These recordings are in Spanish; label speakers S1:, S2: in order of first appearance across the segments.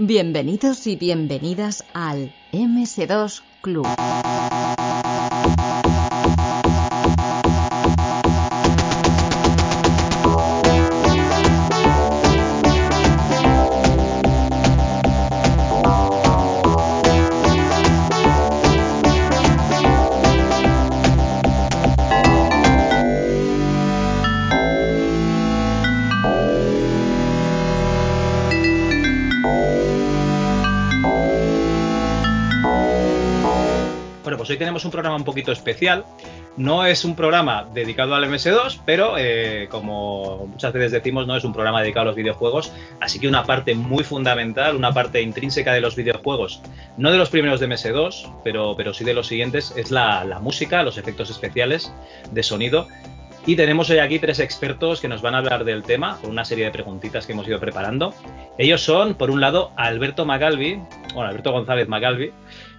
S1: Bienvenidos y bienvenidas al MS2 Club.
S2: Tenemos un programa un poquito especial. No es un programa dedicado al MS2, pero eh, como muchas veces decimos, no es un programa dedicado a los videojuegos. Así que una parte muy fundamental, una parte intrínseca de los videojuegos, no de los primeros de MS2, pero, pero sí de los siguientes, es la, música, los efectos especiales de sonido. Y tenemos hoy aquí tres expertos que nos van a hablar del tema, con una serie de preguntitas que hemos ido preparando. Ellos son, por un lado, Alberto Magalbi, bueno, Alberto González Magalbi,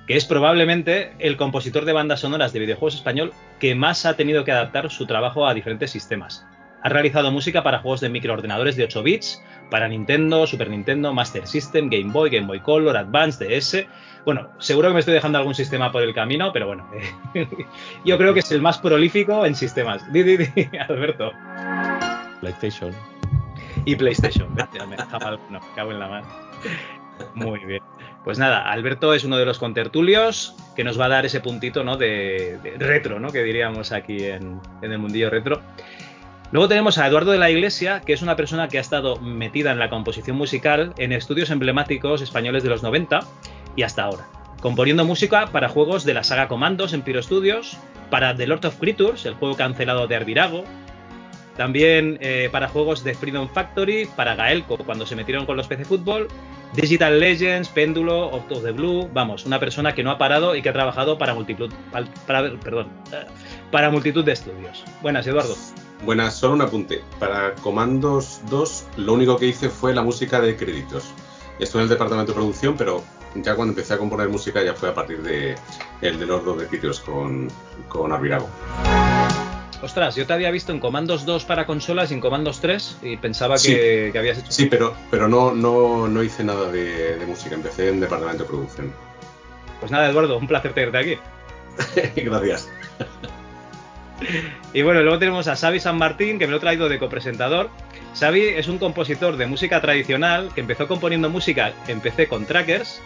S2: que es probablemente el compositor de bandas sonoras de videojuegos español que más ha tenido que adaptar su trabajo a diferentes sistemas. Ha realizado música para juegos de microordenadores de 8 bits, para Nintendo, Super Nintendo, Master System, Game Boy, Game Boy Color, Advance, DS. Bueno, seguro que me estoy dejando algún sistema por el camino, pero bueno, yo creo que es el más prolífico en sistemas. Di, di, di, Alberto.
S3: PlayStation.
S2: Y PlayStation. me no, cago en la mano. Muy bien. Pues nada, Alberto es uno de los contertulios que nos va a dar ese puntito ¿no? de, retro, ¿no? que diríamos aquí en, el mundillo retro. Luego tenemos a Eduardo de la Iglesia, que es una persona que ha estado metida en la composición musical en estudios emblemáticos españoles de los 90 y hasta ahora, componiendo música para juegos de la saga Comandos en Piro Studios, para The Lord of Creatures, el juego cancelado de Arvirago, también eh, para juegos de Freedom Factory, para Gaelco cuando se metieron con los PC Fútbol Digital Legends, Péndulo, Out of the Blue, vamos, una persona que no ha parado y que ha trabajado para multitud, para, perdón, para multitud de estudios. Buenas, Eduardo.
S4: Buenas, solo un apunte. Para Comandos 2, lo único que hice fue la música de créditos. Estuve en el departamento de producción, pero ya cuando empecé a componer música ya fue a partir de el de los dos de con, con Arvirago.
S2: Ostras, yo te había visto en Comandos 2 para consolas y en Comandos 3 y pensaba que, habías hecho.
S4: Sí, pero, pero no, no, no hice nada de, música, empecé en departamento de producción.
S2: Pues nada, Eduardo, un placer tenerte aquí.
S4: Gracias.
S2: Y bueno, luego tenemos a Xavi San Martín, que me lo he traído de copresentador. Xavi es un compositor de música tradicional que empezó componiendo música en PC con trackers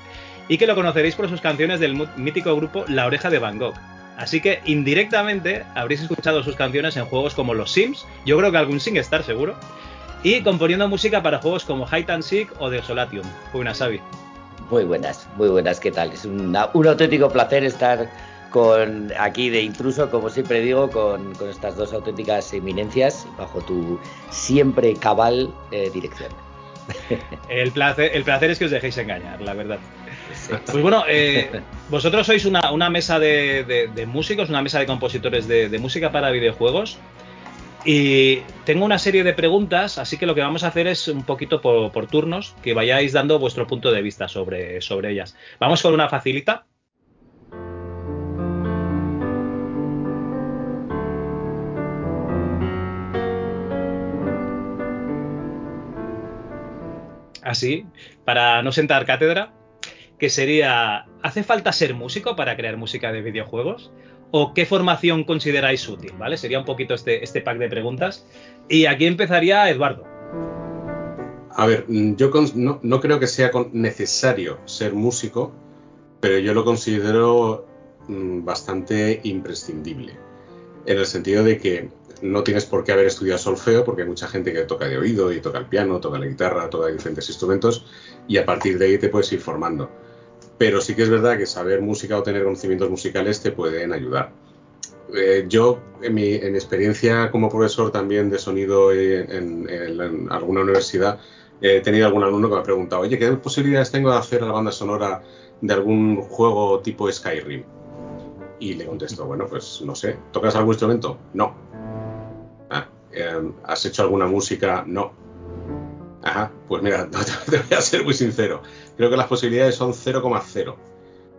S2: y que lo conoceréis por sus canciones del mítico grupo La Oreja de Van Gogh. Así que indirectamente habréis escuchado sus canciones en juegos como los Sims, yo creo que algún SingStar seguro, y componiendo música para juegos como Hide and Seek o The Solatium. Buenas, Xavi.
S5: Muy buenas, muy buenas, ¿qué tal? Es un auténtico placer estar con aquí de intruso, como siempre digo, con, estas dos auténticas eminencias bajo tu siempre cabal eh, dirección.
S2: El placer, el placer es que os dejéis engañar, la verdad. Pues bueno, eh, vosotros sois una, mesa de, músicos, una mesa de compositores de, música para videojuegos. Y tengo una serie de preguntas, así que lo que vamos a hacer es un poquito por, turnos, que vayáis dando vuestro punto de vista sobre, sobre ellas. Vamos con una facilita. Así, para no sentar cátedra que sería, ¿hace falta ser músico para crear música de videojuegos? ¿O qué formación consideráis útil? ¿Vale? Sería un poquito este, este pack de preguntas. Y aquí empezaría Eduardo.
S4: A ver, yo no, creo que sea necesario ser músico, pero yo lo considero mm, bastante imprescindible. En el sentido de que no tienes por qué haber estudiado solfeo, porque hay mucha gente que toca de oído y toca el piano, toca la guitarra, toca diferentes instrumentos, y a partir de ahí te puedes ir formando pero sí que es verdad que saber música o tener conocimientos musicales te pueden ayudar. Eh, yo, en mi, experiencia como profesor también de sonido en, alguna universidad, he tenido algún alumno que me ha preguntado, oye, ¿qué posibilidades tengo de hacer la banda sonora de algún juego tipo Skyrim? Y le contesto, bueno, pues no sé, ¿tocas algún instrumento? No. Ah, em, ¿Has hecho alguna música? No. Ajá, pues mira, te voy a ser muy sincero. Creo que las posibilidades son 0,0.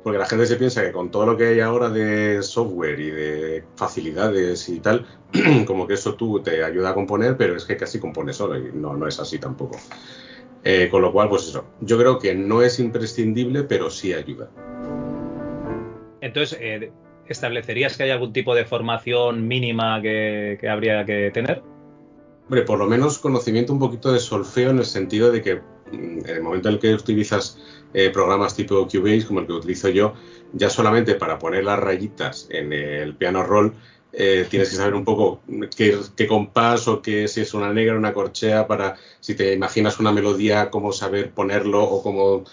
S4: Porque la gente se piensa que con todo lo que hay ahora de software y de facilidades y tal, como que eso tú te ayuda a componer, pero es que casi compone solo y no, no es así tampoco. Eh, con lo cual, pues eso, yo creo que no es imprescindible, pero sí ayuda.
S2: Entonces, eh, ¿establecerías que hay algún tipo de formación mínima que, habría que tener?
S4: Hombre, por lo menos conocimiento un poquito de solfeo en el sentido de que en el momento en el que utilizas eh, programas tipo Cubase, como el que utilizo yo, ya solamente para poner las rayitas en el piano roll, eh, tienes que saber un poco qué, compás o qué si es una negra, una corchea, para si te imaginas una melodía, cómo saber ponerlo o cómo,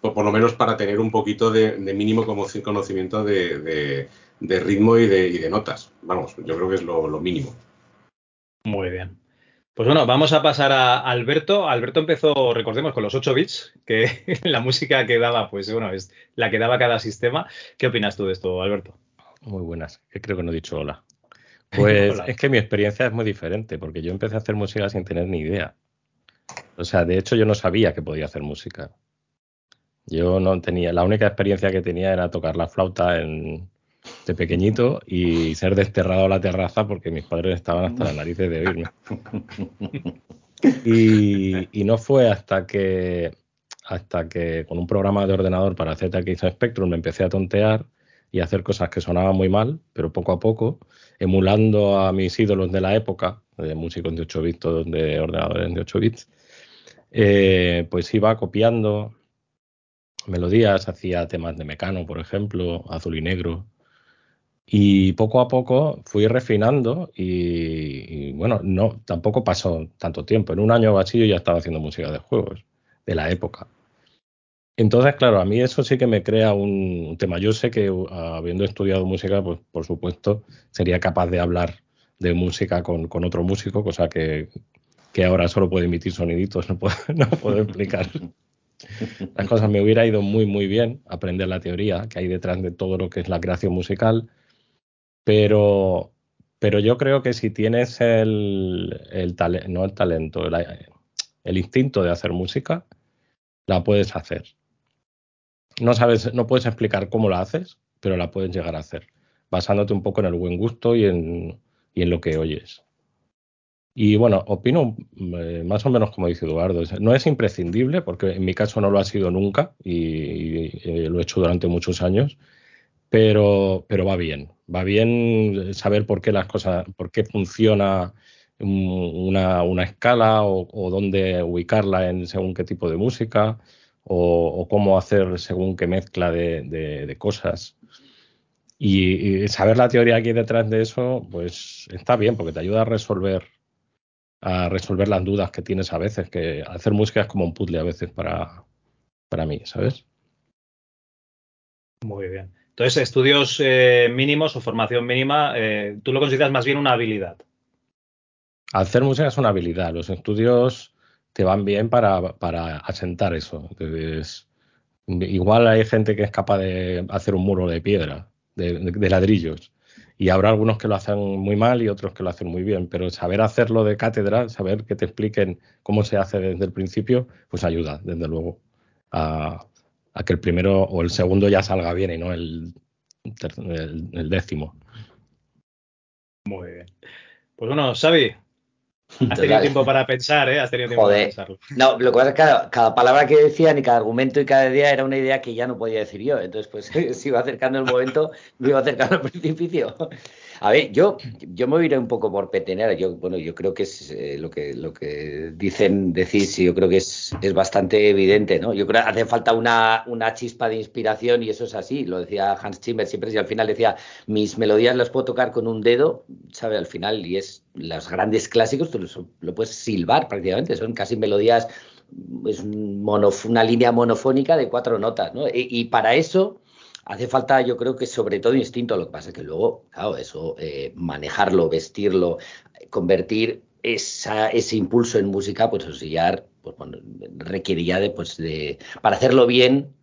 S4: por lo menos para tener un poquito de, mínimo conocimiento de, ritmo y de, notas. Vamos, yo creo que es lo, mínimo.
S2: Muy bien. Pues bueno, vamos a pasar a Alberto. Alberto empezó, recordemos, con los 8 bits, que la música que daba, pues bueno, es la que daba cada sistema. ¿Qué opinas tú de esto, Alberto?
S3: Muy buenas, creo que no he dicho hola. Pues es que mi experiencia es muy diferente, porque yo empecé a hacer música sin tener ni idea. O sea, de hecho yo no sabía que podía hacer música. Yo no tenía, la única experiencia que tenía era tocar la flauta de pequeñito y ser desterrado a la terraza porque mis padres estaban hasta las narices de oírme. Y, no fue hasta que, hasta que con un programa de ordenador para ZX Spectrum me empecé a tontear y hacer cosas que sonaban muy mal, pero poco a poco, emulando a mis ídolos de la época, de músicos de 8 bits, de ordenadores de 8 bits, eh, pues iba copiando melodías, hacía temas de Mecano, por ejemplo, azul y negro. Y poco a poco fui refinando y, bueno, no, tampoco pasó tanto tiempo. En un año o así ya estaba haciendo música de juegos de la época. Entonces, claro, a mí eso sí que me crea un tema. Yo sé que uh, habiendo estudiado música, pues por supuesto, sería capaz de hablar de música con, otro músico, cosa que, ahora solo puede emitir soniditos, no puedo, no puedo explicar. Las cosas me hubiera ido muy, muy bien aprender la teoría que hay detrás de todo lo que es la creación musical, pero, pero yo creo que si tienes el, el no el talento, el instinto de hacer música, la puedes hacer no sabes, no puedes explicar cómo la haces, pero la puedes llegar a hacer, basándote un poco en el buen gusto y en, lo que oyes. Y bueno, opino eh, más o menos como dice Eduardo, no es imprescindible, porque en mi caso no lo ha sido nunca y, lo he hecho durante muchos años, pero, pero va bien, va bien saber por qué las cosas, por qué funciona una, escala o, dónde ubicarla en según qué tipo de música o, cómo hacer según qué mezcla de, cosas. Y, saber la teoría aquí detrás de eso, pues está bien, porque te ayuda a resolver a resolver las dudas que tienes a veces, que hacer música es como un puzzle a veces para, para mí, ¿sabes?
S2: Muy bien. Entonces, estudios eh, mínimos o formación mínima, eh, ¿tú lo consideras más bien una habilidad?
S3: Hacer música es una habilidad. Los estudios te van bien para, asentar eso. igual hay gente que es capaz de hacer un muro de piedra, de, ladrillos, y habrá algunos que lo hacen muy mal y otros que lo hacen muy bien, pero saber hacerlo de cátedra, saber que te expliquen cómo se hace desde el principio, pues ayuda, desde luego, a, que el primero o el segundo ya salga bien y no el, el décimo.
S2: Muy bien. Pues bueno, Xavi, Has tenido tiempo para pensar, ¿eh? Has tenido tiempo para pensarlo.
S5: No, lo que pasa es que cada, palabra que decían y cada argumento y cada idea era una idea que ya no podía decir yo. Entonces, pues se iba acercando el momento, me iba acercando al precipicio. A ver, yo, yo me iré un poco por petener. Yo, bueno, yo creo que es eh, lo que lo que dicen, decís, yo creo que es, es bastante evidente, ¿no? Yo creo que hace falta una, una chispa de inspiración y eso es así. Lo decía Hans Zimmer siempre, y al final decía, mis melodías las puedo tocar con un dedo, ¿sabe? Al final, y es los grandes clásicos, tú lo, puedes silbar prácticamente, son casi melodías, es una línea monofónica de cuatro notas, ¿no? y para eso hace falta, yo creo que sobre todo instinto, lo que pasa es que luego, claro, eso, eh, manejarlo, vestirlo, convertir ese impulso en música, pues ya pues, requeriría de, pues, de, para hacerlo bien,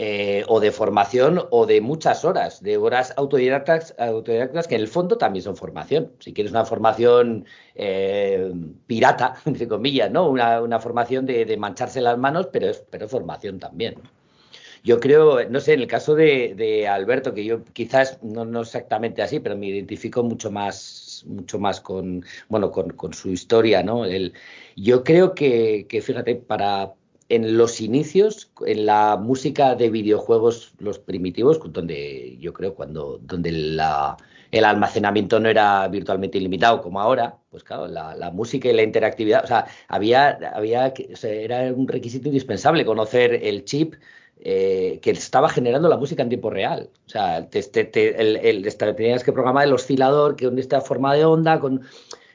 S5: eh, o de formación o de muchas horas, de horas autodidactas, autodidactas que en el fondo también son formación. Si quieres una formación eh, pirata, entre comillas, ¿no? Una, formación de, de, mancharse las manos, pero es, pero formación también. Yo creo, no sé, en el caso de, Alberto, que yo quizás no, no, exactamente así, pero me identifico mucho más, mucho más con, bueno, con, su historia, ¿no? Yo creo que, fíjate, para, en los inicios, en la música de videojuegos, los primitivos, donde yo creo cuando, donde la, el almacenamiento no era virtualmente ilimitado como ahora, pues claro, la, música y la interactividad, o sea, había, había era un requisito indispensable conocer el chip eh, que estaba generando la música en tiempo real. O sea, te, tenías que programar el oscilador, que esta forma de onda, con,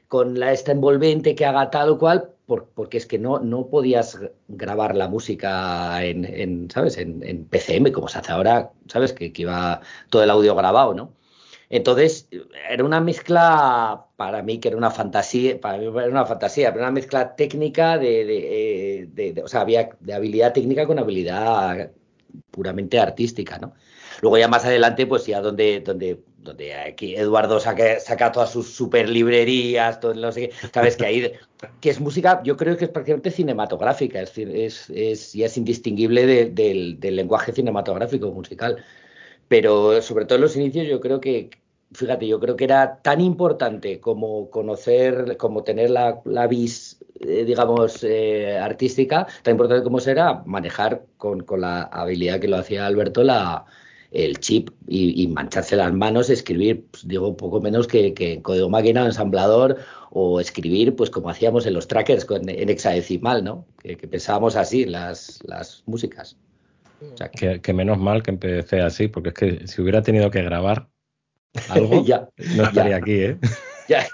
S5: con la, esta envolvente que haga tal o cual, porque es que no, no podías grabar la música en, ¿sabes? En, PCM, como se hace ahora, ¿sabes? Que, que iba todo el audio grabado, ¿no? Entonces, era una mezcla, para mí, que era una fantasía, para mí era una fantasía, pero una mezcla técnica de, de, o sea, había de habilidad técnica con habilidad puramente artística, ¿no? Luego ya más adelante, pues ya donde, donde, donde aquí Eduardo saca, saca todas sus super librerías, todo, no sé qué, sabes que ahí, que es música, yo creo que es prácticamente cinematográfica, es es, es, ya es indistinguible del lenguaje cinematográfico musical. Pero sobre todo en los inicios yo creo que, fíjate, yo creo que era tan importante como conocer, como tener la, vis, eh, digamos, eh, artística, tan importante como será manejar con, la habilidad que lo hacía Alberto la, el chip y, mancharse las manos, escribir, pues, digo, poco menos que, que, en código máquina o ensamblador o escribir, pues como hacíamos en los trackers en hexadecimal, ¿no? Que, pensábamos así las, las músicas.
S3: O sea, que, que, menos mal que empecé así, porque es que si hubiera tenido que grabar algo, ya, no estaría aquí, ¿eh?
S5: Ya.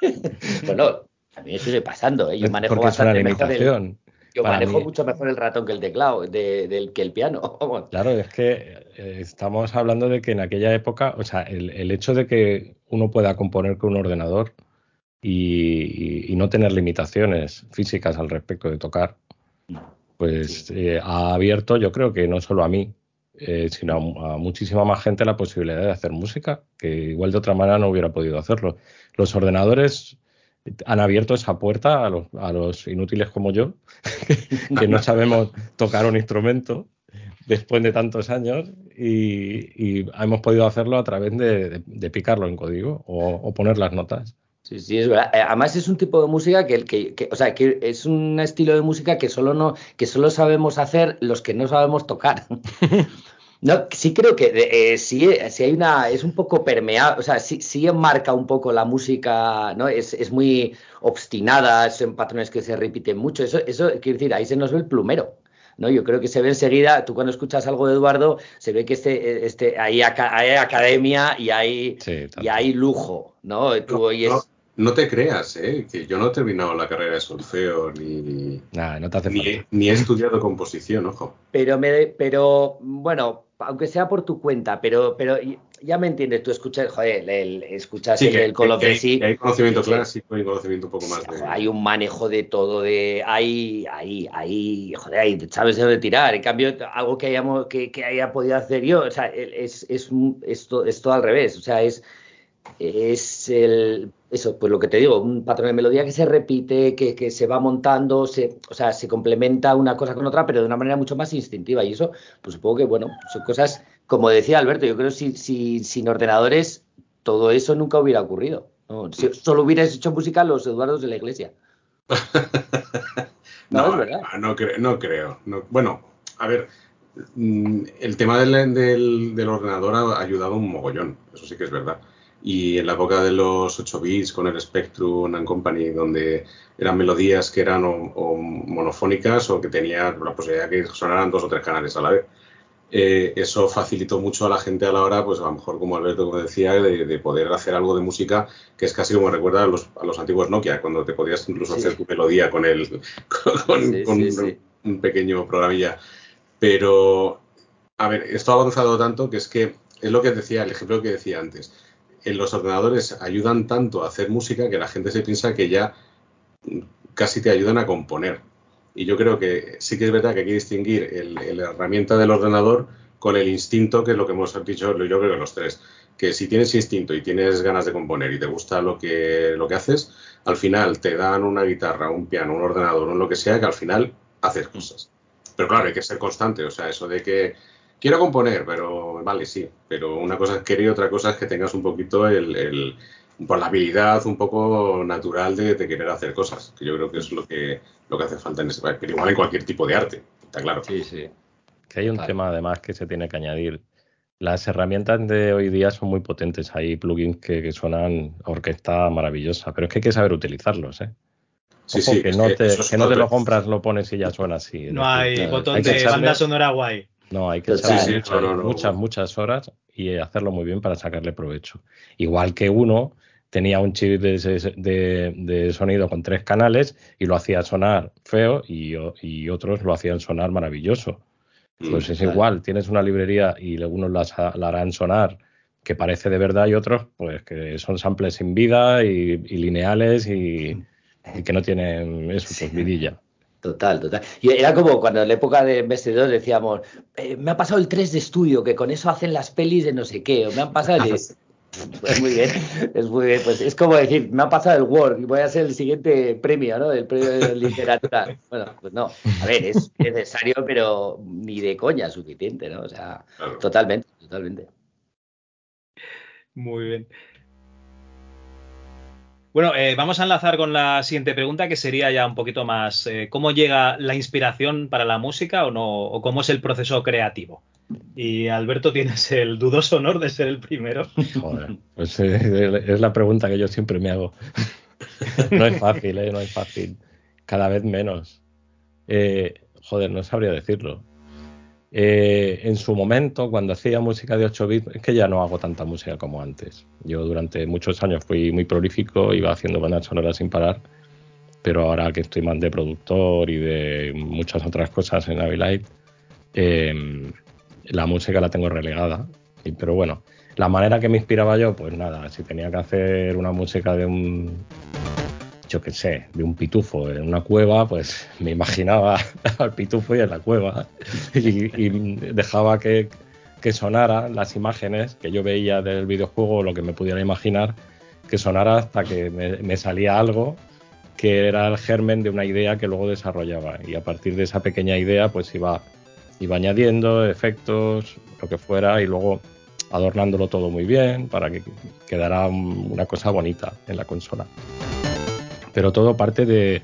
S5: bueno, a mí me sigue pasando, ¿eh? Yo manejo bastante mejor el, yo manejo mucho mejor el ratón que el teclado, del, que el piano.
S3: claro, es que eh, estamos hablando de que en aquella época, o sea, el, hecho de que uno pueda componer con un ordenador y, no tener limitaciones físicas al respecto de tocar, pues eh, ha abierto, yo creo que no solo a mí, eh, sino a, muchísima más gente la posibilidad de hacer música, que igual de otra manera no hubiera podido hacerlo. Los ordenadores han abierto esa puerta a los, inútiles como yo, que no sabemos tocar un instrumento después de tantos años y, hemos podido hacerlo a través de, picarlo en código o, poner las notas.
S5: Sí, sí, es verdad. Eh, además es un tipo de música que, que, o sea, que es un estilo de música que solo no, que solo sabemos hacer los que no sabemos tocar. No, sí creo que eh, sí, hay una, es un poco permeable, o sea, sí, sí marca un poco la música, ¿no? Es, es muy obstinada, son patrones que se repiten mucho, eso, eso quiere decir, ahí se nos ve el plumero. ¿no? Yo creo que se ve enseguida, tú cuando escuchas algo de Eduardo, se ve que este, este, hay, hay academia y hay, y hay lujo, ¿no? Tú oyes...
S4: No te creas, ¿eh? que yo no he terminado la carrera de solfeo ni,
S3: no te
S4: ni, he, estudiado composición, ojo.
S5: Pero, me, pero bueno, aunque sea por tu cuenta, pero, pero ya me entiendes, tú escuchas, joder, el, escuchas el, el Call of
S4: Hay, conocimiento clásico y conocimiento un poco más
S5: de... Hay un manejo de todo, de hay, hay, hay, joder, hay, sabes de dónde tirar. En cambio, algo que hayamos, que, que haya podido hacer yo, o sea, es, es, es, todo al revés. O sea, es, es el eso, pues lo que te digo, un patrón de melodía que se repite, que, que, se va montando, se, o sea, se complementa una cosa con otra, pero de una manera mucho más instintiva. Y eso, pues supongo que, bueno, son cosas, como decía Alberto, yo creo que si, si, sin ordenadores todo eso nunca hubiera ocurrido. Si solo hubieras hecho música los Eduardos de la Iglesia.
S4: no, verdad. No, no creo. bueno, a ver, mm, el tema del, del, del ordenador ha ayudado un mogollón, eso sí que es verdad y en la época de los 8 bits con el Spectrum and Company, donde eran melodías que eran o, monofónicas o que tenían la posibilidad de que sonaran dos o tres canales a la vez. Eh, eso facilitó mucho a la gente a la hora, pues a lo mejor como Alberto como decía, de, poder hacer algo de música que es casi como recuerda a los, a los antiguos Nokia, cuando te podías incluso hacer tu melodía con, el, con, un, pequeño programilla. Pero, a ver, esto ha avanzado tanto que es que es lo que decía, el ejemplo que decía antes en los ordenadores ayudan tanto a hacer música que la gente se piensa que ya casi te ayudan a componer. Y yo creo que sí que es verdad que hay que distinguir la herramienta del ordenador con el instinto, que es lo que hemos dicho yo creo que los tres. Que si tienes instinto y tienes ganas de componer y te gusta lo que, lo que haces, al final te dan una guitarra, un piano, un ordenador, un lo que sea, que al final haces cosas. Pero claro, hay que ser constante. O sea, eso de que quiero componer, pero vale, sí, pero una cosa es querer y otra cosa es que tengas un poquito el, el por la habilidad un poco natural de, de, querer hacer cosas, que yo creo que es lo que, lo que hace falta en ese pero igual en cualquier tipo de arte, está claro.
S3: Sí, sí. Que hay un tema además que se tiene que añadir. Las herramientas de hoy día son muy potentes. Hay plugins que, que suenan orquesta maravillosa, pero es que hay que saber utilizarlos, ¿eh?
S4: Sí, sí,
S3: que, no te, que no te, lo compras, lo pones y ya suena así.
S2: No hay botón hay de echarle, banda sonora guay.
S3: No, hay que sí, muchas, no, muchas, muchas horas y hacerlo muy bien para sacarle provecho. Igual que uno tenía un chip de, de, de, sonido con tres canales y lo hacía sonar feo y, y otros lo hacían sonar maravilloso. Pues es igual, tienes una librería y algunos las, la harán sonar que parece de verdad y otros pues que son samples sin vida y, y lineales y, y, que no tienen eso, pues vidilla.
S5: Total, total. Y era como cuando en la época de MS2 decíamos, eh, me ha pasado el 3 de estudio, que con eso hacen las pelis de no sé qué, o me han pasado el... Pues muy bien, es muy bien. Pues es como decir, me ha pasado el Word y voy a ser el siguiente premio, ¿no? Del premio de literatura. Bueno, pues no. A ver, es necesario, pero ni de coña suficiente, ¿no? O sea, claro. totalmente, totalmente.
S2: Muy bien. Bueno, eh, vamos a enlazar con la siguiente pregunta, que sería ya un poquito más, eh, ¿cómo llega la inspiración para la música o no? ¿O cómo es el proceso creativo? Y Alberto, tienes el dudoso honor de ser el primero.
S3: Joder, pues eh, es la pregunta que yo siempre me hago. no es fácil, ¿eh? No es fácil. Cada vez menos. Joder, no sabría decirlo. Eh, en su momento, cuando hacía música de 8 bits, es que ya no hago tanta música como antes. Yo durante muchos años fui muy prolífico, iba haciendo bandas sonoras sin parar, pero ahora que estoy más de productor y de muchas otras cosas en Avilite, eh, la música la tengo relegada. Pero bueno, la manera que me inspiraba yo, pues nada, si tenía que hacer una música de un, yo qué sé, de un pitufo en una cueva, pues me imaginaba al pitufo y en la cueva y, y dejaba que, que sonaran las imágenes que yo veía del videojuego, lo que me pudiera imaginar, que sonara hasta que me, me salía algo que era el germen de una idea que luego desarrollaba. Y a partir de esa pequeña idea, pues iba iba añadiendo efectos, lo que fuera, y luego adornándolo todo muy bien para que quedara una cosa bonita en la consola. Pero todo parte de,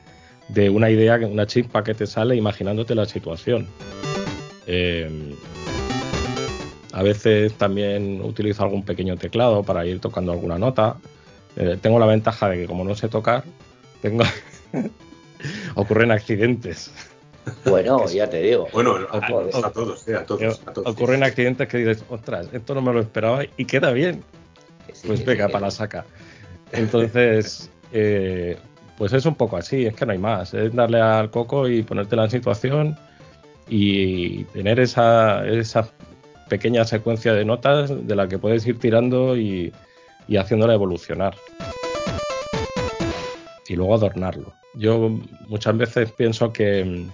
S3: de una idea, una chispa que te sale imaginándote la situación. Eh, a veces también utilizo algún pequeño teclado para ir tocando alguna nota. Eh, tengo la ventaja de que como no sé tocar, tengo ocurren accidentes.
S5: Bueno, ya te digo.
S4: Bueno, a, a, a, todos, a, todos, a, todos,
S3: Ocurren accidentes que dices, ostras, esto no me lo esperaba y queda bien. Sí, pues venga, sí, para la saca. Entonces, eh, pues es un poco así, es que no hay más. Es darle al coco y ponerte la situación y tener esa, esa pequeña secuencia de notas de la que puedes ir tirando y, y haciéndola evolucionar. Y luego adornarlo. Yo muchas veces pienso que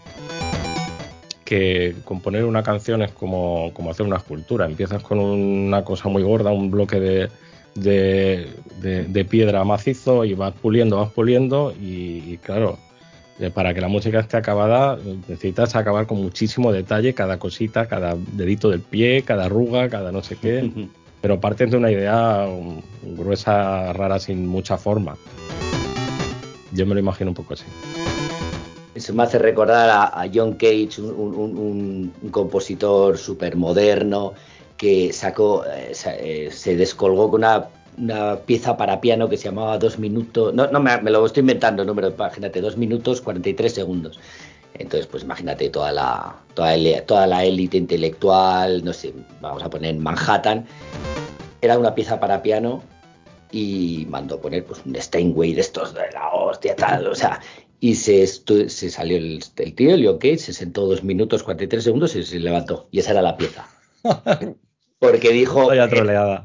S3: que componer una canción es como, como, hacer una escultura. Empiezas con una cosa muy gorda, un bloque de, de, de, de piedra macizo y vas puliendo, vas puliendo y, y, claro, eh, para que la música esté acabada necesitas acabar con muchísimo detalle cada cosita, cada dedito del pie, cada arruga, cada no sé qué. pero partes de una idea gruesa, rara, sin mucha forma. Yo me lo imagino un poco así.
S5: Eso me hace recordar a, a John Cage, un, un, un compositor súper moderno que sacó, eh, se, se, descolgó con una, una, pieza para piano que se llamaba Dos minutos, no, no me, lo estoy inventando, número de página, dos minutos 43 segundos. Entonces, pues imagínate toda la, toda, el, toda la élite intelectual, no sé, vamos a poner Manhattan. Era una pieza para piano y mandó poner pues un Steinway de estos de la hostia tal, o sea, y se, se salió el, el, tío, el Cage, se sentó dos minutos 43 segundos y se levantó. Y esa era la pieza. Porque dijo,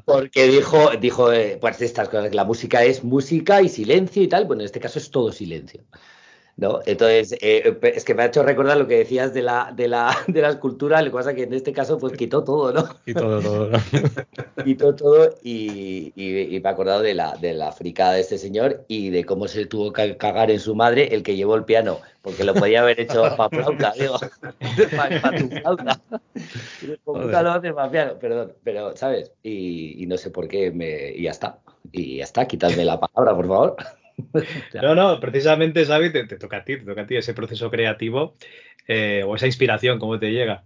S5: porque dijo, dijo, eh, pues estas cosas, que la música es música y silencio y tal. Bueno, en este caso es todo silencio. ¿No? Entonces, eh, es que me ha hecho recordar lo que decías de la, de la, de la escultura, lo que pasa que en este caso, pues quitó todo, ¿no?
S3: Quitó todo, ¿no?
S5: quitó todo y, y, me he acordado de la, de la fricada de este señor y de cómo se tuvo que cagar en su madre el que llevó el piano, porque lo podía haber hecho para flauta, digo, para tu flauta. Nunca lo para piano, perdón, pero, ¿sabes? Y, y no sé por qué me... y ya está. Y ya está, quitadme la palabra, por favor.
S2: No, no, precisamente, Xavi, te, toca a ti, te toca a ti ese proceso creativo eh, o esa inspiración, ¿cómo te llega?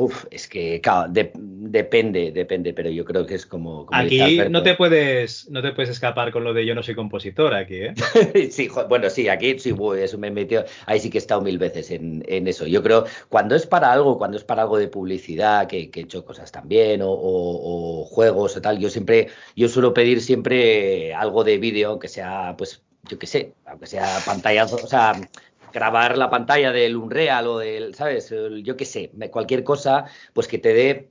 S5: Uf, es que claro, de, depende, depende, pero yo creo que es como. como
S2: aquí no te puedes, no te puedes escapar con lo de yo no soy compositor aquí, ¿eh?
S5: sí, bueno, sí, aquí sí, eso me metió. Ahí sí que he estado mil veces en, en, eso. Yo creo, cuando es para algo, cuando es para algo de publicidad, que, que he hecho cosas también, o, o, o, juegos o tal, yo siempre, yo suelo pedir siempre algo de vídeo, que sea, pues, yo qué sé, aunque sea pantallazo, o sea, grabar la pantalla del Unreal o del, ¿sabes? Yo qué sé, cualquier cosa, pues que te dé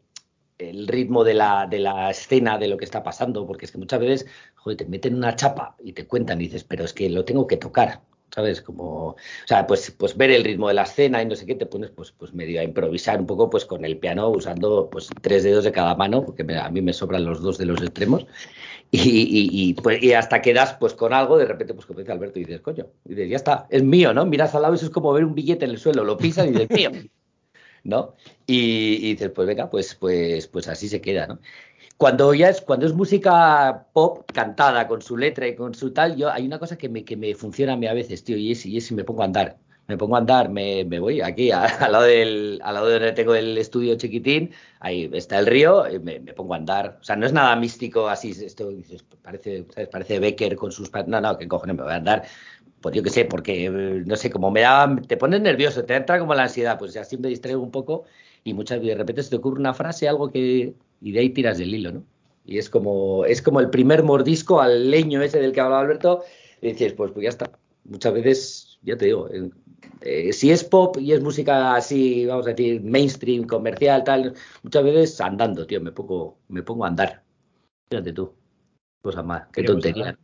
S5: el ritmo de la, de la escena, de lo que está pasando, porque es que muchas veces, joder, te meten una chapa y te cuentan y dices, pero es que lo tengo que tocar, ¿sabes? Como, o sea, pues, pues ver el ritmo de la escena y no sé qué, te pones pues, pues medio a improvisar un poco pues con el piano usando pues tres dedos de cada mano, porque a mí me sobran los dos de los extremos, y, pues, y, hasta quedas pues con algo, de repente, pues como dice Alberto, y dices, coño, y dices, ya está, es mío, ¿no? Miras al lado, eso es como ver un billete en el suelo, lo pisas y dices, mío, ¿no? Y, y, dices, pues venga, pues, pues, pues así se queda, ¿no? Cuando ya es, cuando es música pop cantada con su letra y con su tal, yo hay una cosa que me, que me funciona a mí a veces, tío, y es, y es si me pongo a andar me pongo a andar, me, me voy aquí al lado del, al lado de donde tengo el estudio chiquitín, ahí está el río, me, pongo a andar. O sea, no es nada místico así, esto parece, ¿sabes? parece Becker con sus no, no, que cojones me voy a andar. Pues yo qué sé, porque no sé, como me da, te pones nervioso, te entra como la ansiedad, pues así me distraigo un poco y muchas veces de repente se te ocurre una frase, algo que, y de ahí tiras del hilo, ¿no? Y es como, es como el primer mordisco al leño ese del que hablaba Alberto, y dices, pues, pues ya está. Muchas veces, ya te digo, eh, si es pop y es música así, vamos a decir, mainstream, comercial, tal, muchas veces andando, tío, me pongo, me pongo a andar. Fíjate tú, cosa más, qué tontería.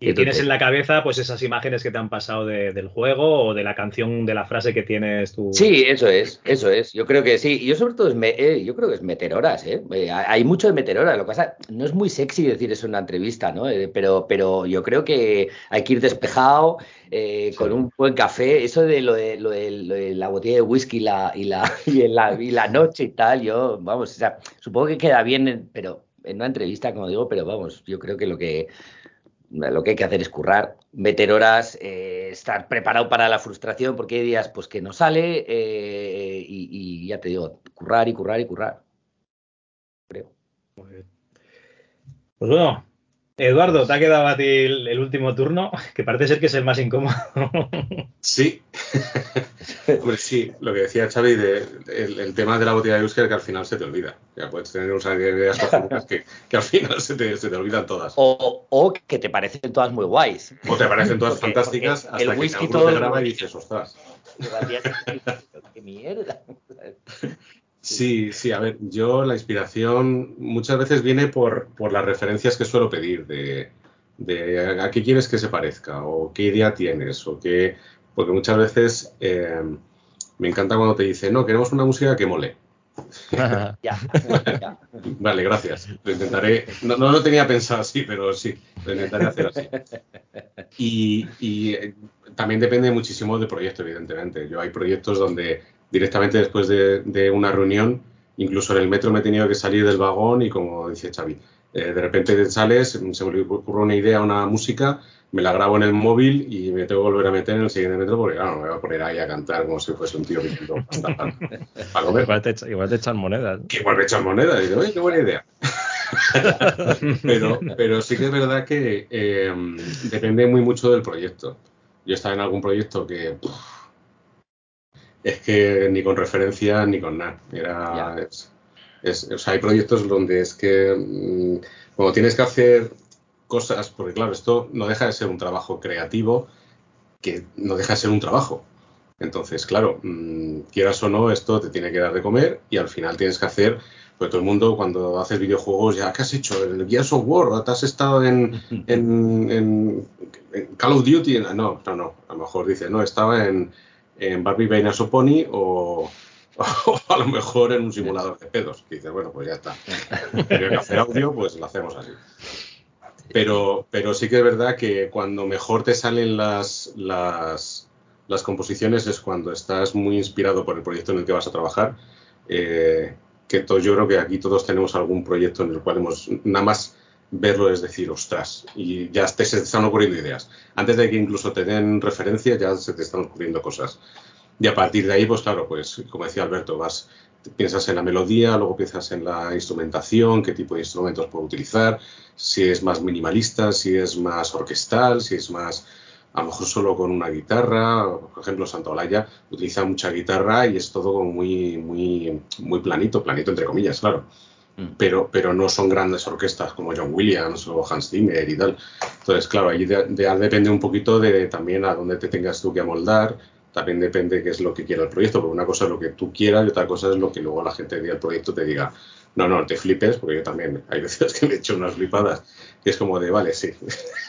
S2: Y tienes en la cabeza pues esas imágenes que te han pasado de, del juego o de la canción, de la frase que tienes tú.
S5: Sí, eso es, eso es. Yo creo que sí. Yo sobre todo es me, eh, yo creo que es meter horas, ¿eh? ¿eh? Hay mucho de meter horas. Lo que pasa, no es muy sexy decir eso en una entrevista, ¿no? Eh, pero, pero yo creo que hay que ir despejado, con un buen café. Eso de lo de, lo de, lo de la botella de whisky la, y, la, y, la, y la noche y tal, yo, vamos, o sea, supongo que queda bien, pero en una entrevista, como digo, pero vamos, yo creo que lo que lo que hay que hacer es currar, meter horas, eh, estar preparado para la frustración, porque hay días pues que no sale eh, y, y, ya te digo, currar y currar y currar. Creo.
S2: Pues bueno, Eduardo, te ha quedado a ti el, el, último turno, que parece ser que es el más incómodo.
S4: Sí, Hombre, sí, lo que decía Xavi, de, el, el, tema de la botella de Eusker que al final se te olvida. Ya puedes tener unas ideas que, que al final se te, se te olvidan todas.
S5: O, o, que te parecen todas muy guays.
S4: O te parecen todas porque, fantásticas porque hasta el whisky que todo te graba y dices, ostras.
S5: ¡Qué mierda!
S4: Sí, sí, a ver, yo la inspiración muchas veces viene por, por las referencias que suelo pedir, de, de, a qué quieres que se parezca, o qué idea tienes, o qué. Porque muchas veces eh, me encanta cuando te dicen, no, queremos una música que mole.
S5: ya, ya.
S4: Vale, gracias. Lo intentaré. No, no lo tenía pensado así, pero sí, lo intentaré hacer así. Y, y eh, también depende muchísimo del proyecto, evidentemente. Yo hay proyectos donde directamente después de, de, una reunión, incluso en el metro me he tenido que salir del vagón y como dice Xavi, eh, de repente sales, se me ocurre una idea, una música, me la grabo en el móvil y me tengo que volver a meter en el siguiente metro porque claro, no me voy a poner ahí a cantar como si fuese un tío que para,
S3: para comer. Igual te, igual te echan monedas.
S4: Igual me echan monedas. Y digo, oye, qué buena idea. pero, pero sí que es verdad que eh, depende muy mucho del proyecto. Yo estaba en algún proyecto que... es que ni con referencia ni con nada. Era, es, es, o sea, hay proyectos donde es que mmm, cuando tienes que hacer cosas, porque claro, esto no deja de ser un trabajo creativo, que no deja de ser un trabajo. Entonces, claro, mmm, quieras o no, esto te tiene que dar de comer y al final tienes que hacer, pues todo el mundo cuando haces videojuegos, ya, ¿qué has hecho? ¿En el Gears of War? ¿Te has estado en, en, en, en Call of Duty? No, no, no, a lo mejor dice, no, estaba en, en Barbie Vainas o Pony o, o, a lo mejor en un simulador de pedos. Que dices, bueno, pues ya está. Tenía que hacer audio, pues lo hacemos así. Pero, pero sí que es verdad que cuando mejor te salen las, las, las composiciones es cuando estás muy inspirado por el proyecto en el que vas a trabajar. Eh, que to, yo creo que aquí todos tenemos algún proyecto en el cual hemos nada más verlo es decir, ostras, y ya se te están ocurriendo ideas. Antes de que incluso te den referencia, ya se te están ocurriendo cosas. Y a partir de ahí, pues claro, pues como decía Alberto, vas, piensas en la melodía, luego piensas en la instrumentación, qué tipo de instrumentos puedo utilizar, si es más minimalista, si es más orquestal, si es más a lo mejor solo con una guitarra, por ejemplo, Olaya utiliza mucha guitarra y es todo muy, muy, muy planito, planito entre comillas, claro. Mm. Pero, pero no son grandes orquestas como John Williams o Hans Zimmer y tal. Entonces, claro, ahí de, de, depende un poquito de también a dónde te tengas tú que amoldar, también depende qué es lo que quiera el proyecto, porque una cosa es lo que tú quieras y otra cosa es lo que luego la gente del proyecto te diga, no, no, te flipes, porque yo también hay veces que me he hecho unas flipadas, que es como de, vale, sí,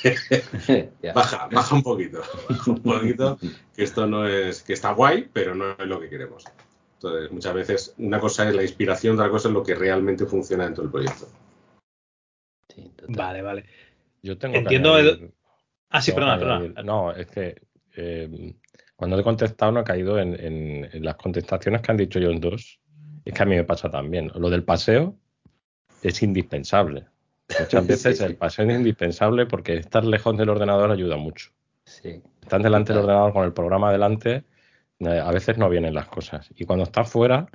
S4: baja, baja un poquito, un poquito, que esto no es, que está guay, pero no es lo que queremos. Entonces, muchas veces una cosa es la inspiración, otra cosa es lo que realmente funciona dentro del proyecto.
S2: Sí, vale, vale.
S3: Yo tengo
S2: Entiendo
S3: que
S2: el... Ah, sí, perdona, perdona.
S3: No, es que eh, cuando he contestado no he caído en, en, en, las contestaciones que han dicho yo en dos. Es que a mí me pasa también. Lo del paseo es indispensable. Muchas veces sí, sí. el paseo es indispensable porque estar lejos del ordenador ayuda mucho.
S5: Sí.
S3: Están delante del ordenador con el programa delante, eh, a veces no vienen las cosas. Y cuando estás fuera,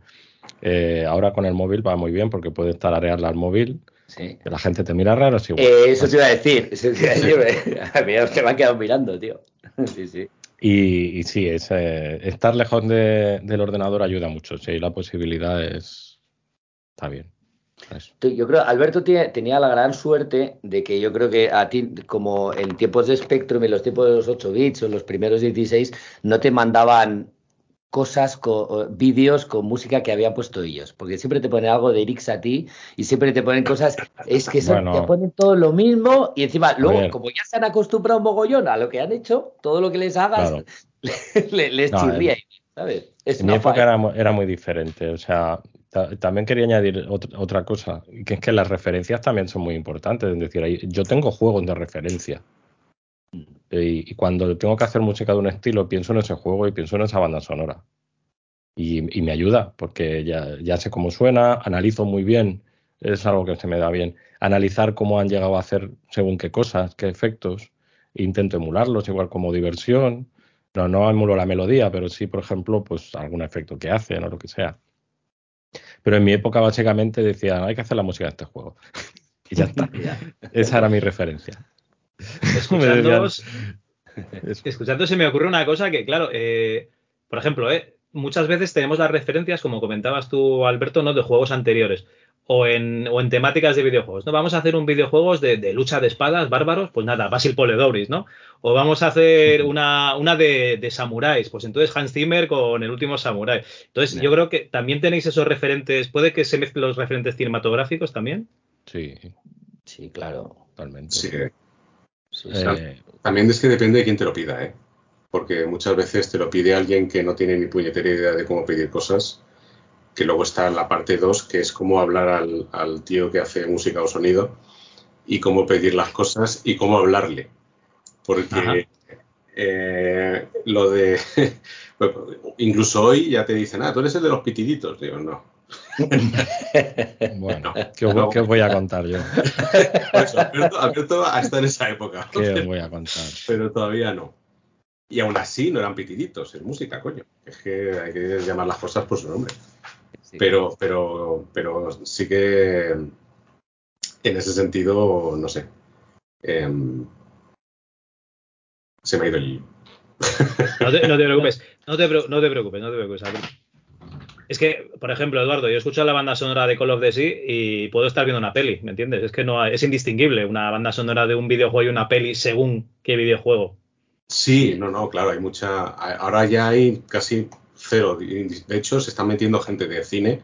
S3: eh, ahora con el móvil va muy bien porque puedes tararearla al móvil.
S5: Sí.
S3: Que la gente te mira raro, igual.
S5: Eh, eso te iba a decir. Eso te iba a decir. a mí es que me han quedado mirando, tío. Sí, sí.
S3: Y, y sí, es, eh, estar lejos de, del ordenador ayuda mucho. Sí, la posibilidad es. Está bien.
S5: Eso. Yo creo, Alberto tenía la gran suerte de que yo creo que a ti, como en tiempos de Spectrum, en los tiempos de los 8 bits o los primeros 16, no te mandaban cosas, con, vídeos con música que habían puesto ellos, porque siempre te ponen algo de Eric a ti y siempre te ponen cosas, es que bueno, te ponen todo lo mismo y encima luego, como ya se han acostumbrado un mogollón a lo que han hecho, todo lo que les hagas claro. les, les no, chirría,
S3: en,
S5: ¿sabes?
S3: Es en mi época era, era, muy diferente, o sea, también quería añadir otra, otra, cosa, que es que las referencias también son muy importantes, es decir, yo tengo juegos de referencia. Y, y, cuando tengo que hacer música de un estilo, pienso en ese juego y pienso en esa banda sonora. Y, y me ayuda, porque ya, ya, sé cómo suena, analizo muy bien, es algo que se me da bien. Analizar cómo han llegado a hacer según qué cosas, qué efectos, intento emularlos, igual como diversión. No, no emulo la melodía, pero sí, por ejemplo, pues algún efecto que hacen o lo que sea. Pero en mi época básicamente decían, hay que hacer la música de este juego. y ya está. Esa era mi referencia.
S2: Escuchándoos, escuchando se me ocurre una cosa que, claro, eh, por ejemplo, eh, muchas veces tenemos las referencias, como comentabas tú, Alberto, ¿no? de juegos anteriores. O en, o en temáticas de videojuegos. ¿no? Vamos a hacer un videojuegos de, de lucha de espadas bárbaros, pues nada, Basil Poledouris, ¿no? O vamos a hacer una, una de, de, samuráis, pues entonces Hans Zimmer con el último samurái. Entonces, no. yo creo que también tenéis esos referentes, ¿puede que se mezclen los referentes cinematográficos también?
S3: Sí.
S5: Sí, claro.
S3: Totalmente.
S4: Sí. Sí, eh, también es que depende de quién te lo pida, ¿eh? Porque muchas veces te lo pide alguien que no tiene ni puñetera idea de cómo pedir cosas, que luego está la parte 2, que es cómo hablar al, al, tío que hace música o sonido y cómo pedir las cosas y cómo hablarle. Porque eh, lo de... incluso hoy ya te dicen, ah, tú eres el de los pitiditos. Digo, no,
S3: bueno, ¿qué, os, ¿qué, os voy a contar yo?
S4: Por eso, Alberto, Alberto hasta en esa época.
S3: ¿Qué os voy a contar?
S4: Pero todavía no. Y aún así no eran pitiditos, es música, coño. Es que hay que llamar las cosas por su nombre. Sí. Pero, pero, pero sí que en ese sentido, no sé. Eh, se me ha ido el.
S2: No te, no te preocupes, no te, no te preocupes, no te preocupes, Alberto. Es que, por ejemplo, Eduardo, yo escucho la banda sonora de Call of Duty y puedo estar viendo una peli, ¿me entiendes? Es que no es indistinguible una banda sonora de un videojuego y una peli según qué videojuego.
S4: Sí, no, no, claro, hay mucha. Ahora ya hay casi cero. De hecho, se están metiendo gente de cine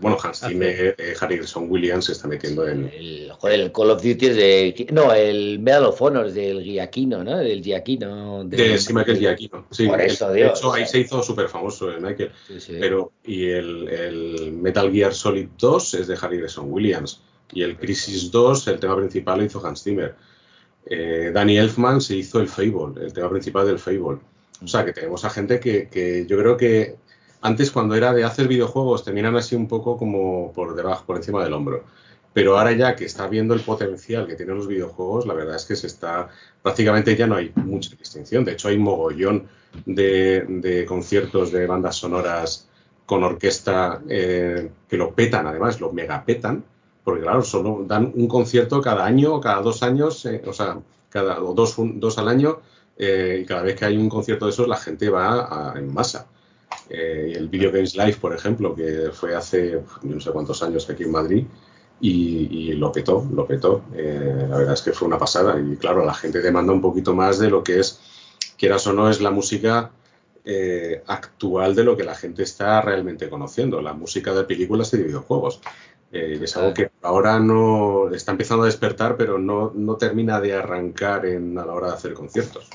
S4: bueno, Hans Zimmer, eh, Harrison Williams se está metiendo en.
S5: El, joder, el Call of Duty es de. No, el Medal of Honor del Giaquino, ¿no? Del Giaquino.
S4: De, sí, Michael Giaquino. Sí, Por eso, de hecho, ahí se hizo súper famoso el eh, Michael. Pero, y el, el, Metal Gear Solid 2 es de Harrison Williams. Y el Crisis 2, el tema principal lo hizo Hans Zimmer. Danny Elfman se hizo el Fable, el tema principal del Fable. O sea, que tenemos a gente que, que yo creo que antes cuando era de hacer videojuegos terminan así un poco como por debajo, por encima del hombro. Pero ahora ya que está viendo el potencial que tienen los videojuegos, la verdad es que se está, prácticamente ya no hay mucha distinción. De hecho, hay mogollón de, conciertos de bandas sonoras con orquesta eh, que lo petan, además, lo megapetan, porque claro, solo dan un concierto cada año cada dos años, eh, o sea, cada o dos, dos al año, eh, y cada vez que hay un concierto de esos, la gente va en masa. Eh, el Video Games Live, por ejemplo, que fue hace no sé cuántos años aquí en Madrid, y, lo petó, lo petó. Eh, la verdad es que fue una pasada. Y claro, la gente demanda un poquito más de lo que es, quieras o no, es la música eh, actual de lo que la gente está realmente conociendo, la música de películas y de videojuegos. es algo que ahora no está empezando a despertar, pero no, no termina de arrancar en, a la hora de hacer conciertos.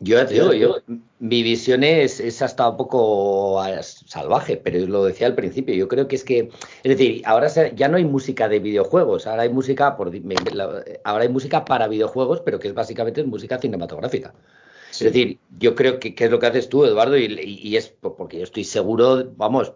S5: Yo te digo, yo, mi visión es, es, hasta un poco ah, salvaje, pero lo decía al principio. Yo creo que es que, es decir, ahora ya no hay música de videojuegos, ahora hay música, por, ahora hay música para videojuegos, pero que es básicamente música cinematográfica. Es decir, yo creo que, es lo que haces tú, Eduardo, y, y, es porque yo estoy seguro, vamos,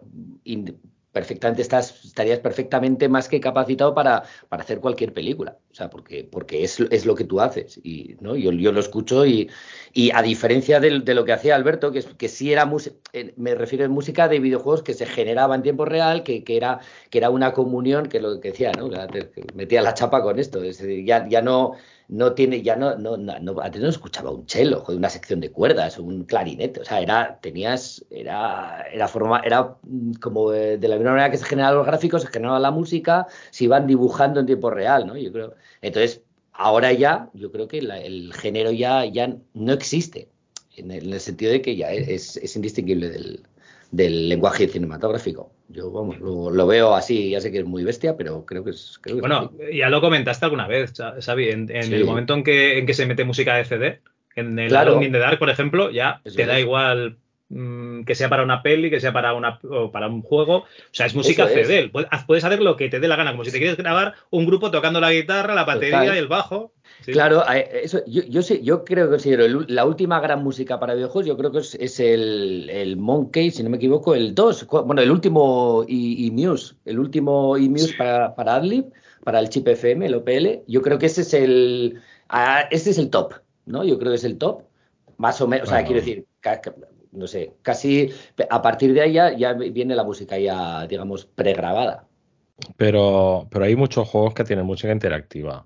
S5: perfectamente estarías perfectamente más que capacitado para, para hacer cualquier película. O sea, porque, porque es, es lo que tú haces. Y ¿no? yo, yo lo escucho y, y a diferencia de, lo que hacía Alberto, que, que sí era música, me refiero a música de videojuegos que se generaba en tiempo real, que, que, era, que era una comunión, que lo que decía, ¿no? Metía la chapa con esto. Es ya, ya no no tiene, ya no, no, no, antes no escuchaba un chelo, una sección de cuerdas, un clarinete, o sea, era, tenías, era, era forma, era como de, la misma manera que se generaban los gráficos, se generaba la música, se iban dibujando en tiempo real, ¿no? Yo creo, entonces, ahora ya, yo creo que el género ya, ya no existe, en el, sentido de que ya es, es indistinguible del lenguaje cinematográfico. Yo vamos, lo, veo así, ya sé que es muy bestia, pero creo que es.
S2: bueno, ya lo comentaste alguna vez, Xavi, en, el momento en que, en que se mete música de CD, en el claro. de Dark, por ejemplo, ya te da igual mm, que sea para una peli, que sea para una para un juego, o sea, es música CD. Puedes hacer lo que te dé la gana, como si te quieres grabar un grupo tocando la guitarra, la batería y el bajo.
S5: Claro, eso, yo, yo, sé, yo creo que considero la última gran música para videojuegos, yo creo que es, el, el, Monkey, si no me equivoco, el 2, bueno, el último y, Muse, el último y Muse para, para Adlib, para el chip FM, el OPL, yo creo que ese es el, este es el top, ¿no? Yo creo que es el top, más o menos, o sea, quiero decir, no sé, casi a partir de ahí ya, ya viene la música ya, digamos, pregrabada.
S3: Pero, pero hay muchos juegos que tienen música interactiva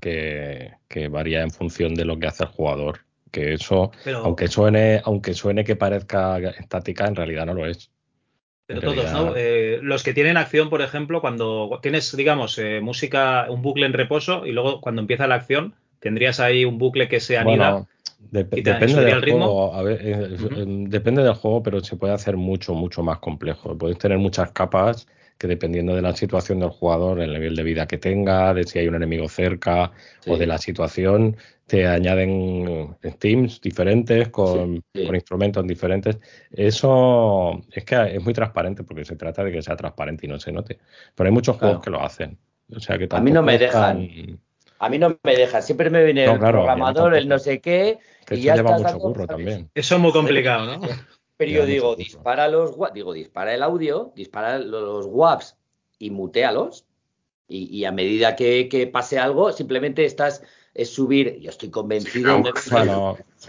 S3: que, varía en función de lo que hace el jugador. Que eso, aunque suene, aunque suene que parezca estática, en realidad no lo es.
S2: Pero todos, ¿no? Eh, los que tienen acción, por ejemplo, cuando tienes, digamos, eh, música, un bucle en reposo y luego cuando empieza la acción, tendrías ahí un bucle que se anida.
S3: depende del juego, eh, depende del juego, pero se puede hacer mucho, mucho más complejo. Puedes tener muchas capas que dependiendo de la situación del jugador, el nivel de vida que tenga, de si hay un enemigo cerca o de la situación, te añaden teams diferentes con, instrumentos diferentes. Eso es que es muy transparente porque se trata de que sea transparente y no se note. Pero hay muchos juegos que lo hacen. O sea que
S5: a mí no me dejan. A mí no me dejan. Siempre me viene el programador, el no sé qué. y ya lleva mucho
S2: curro también. Eso es muy complicado, ¿no?
S5: Pero yo digo, dispara los digo, dispara el audio, dispara los WAPs y mutealos. Y, a medida que, que, pase algo, simplemente estás es subir, yo estoy convencido de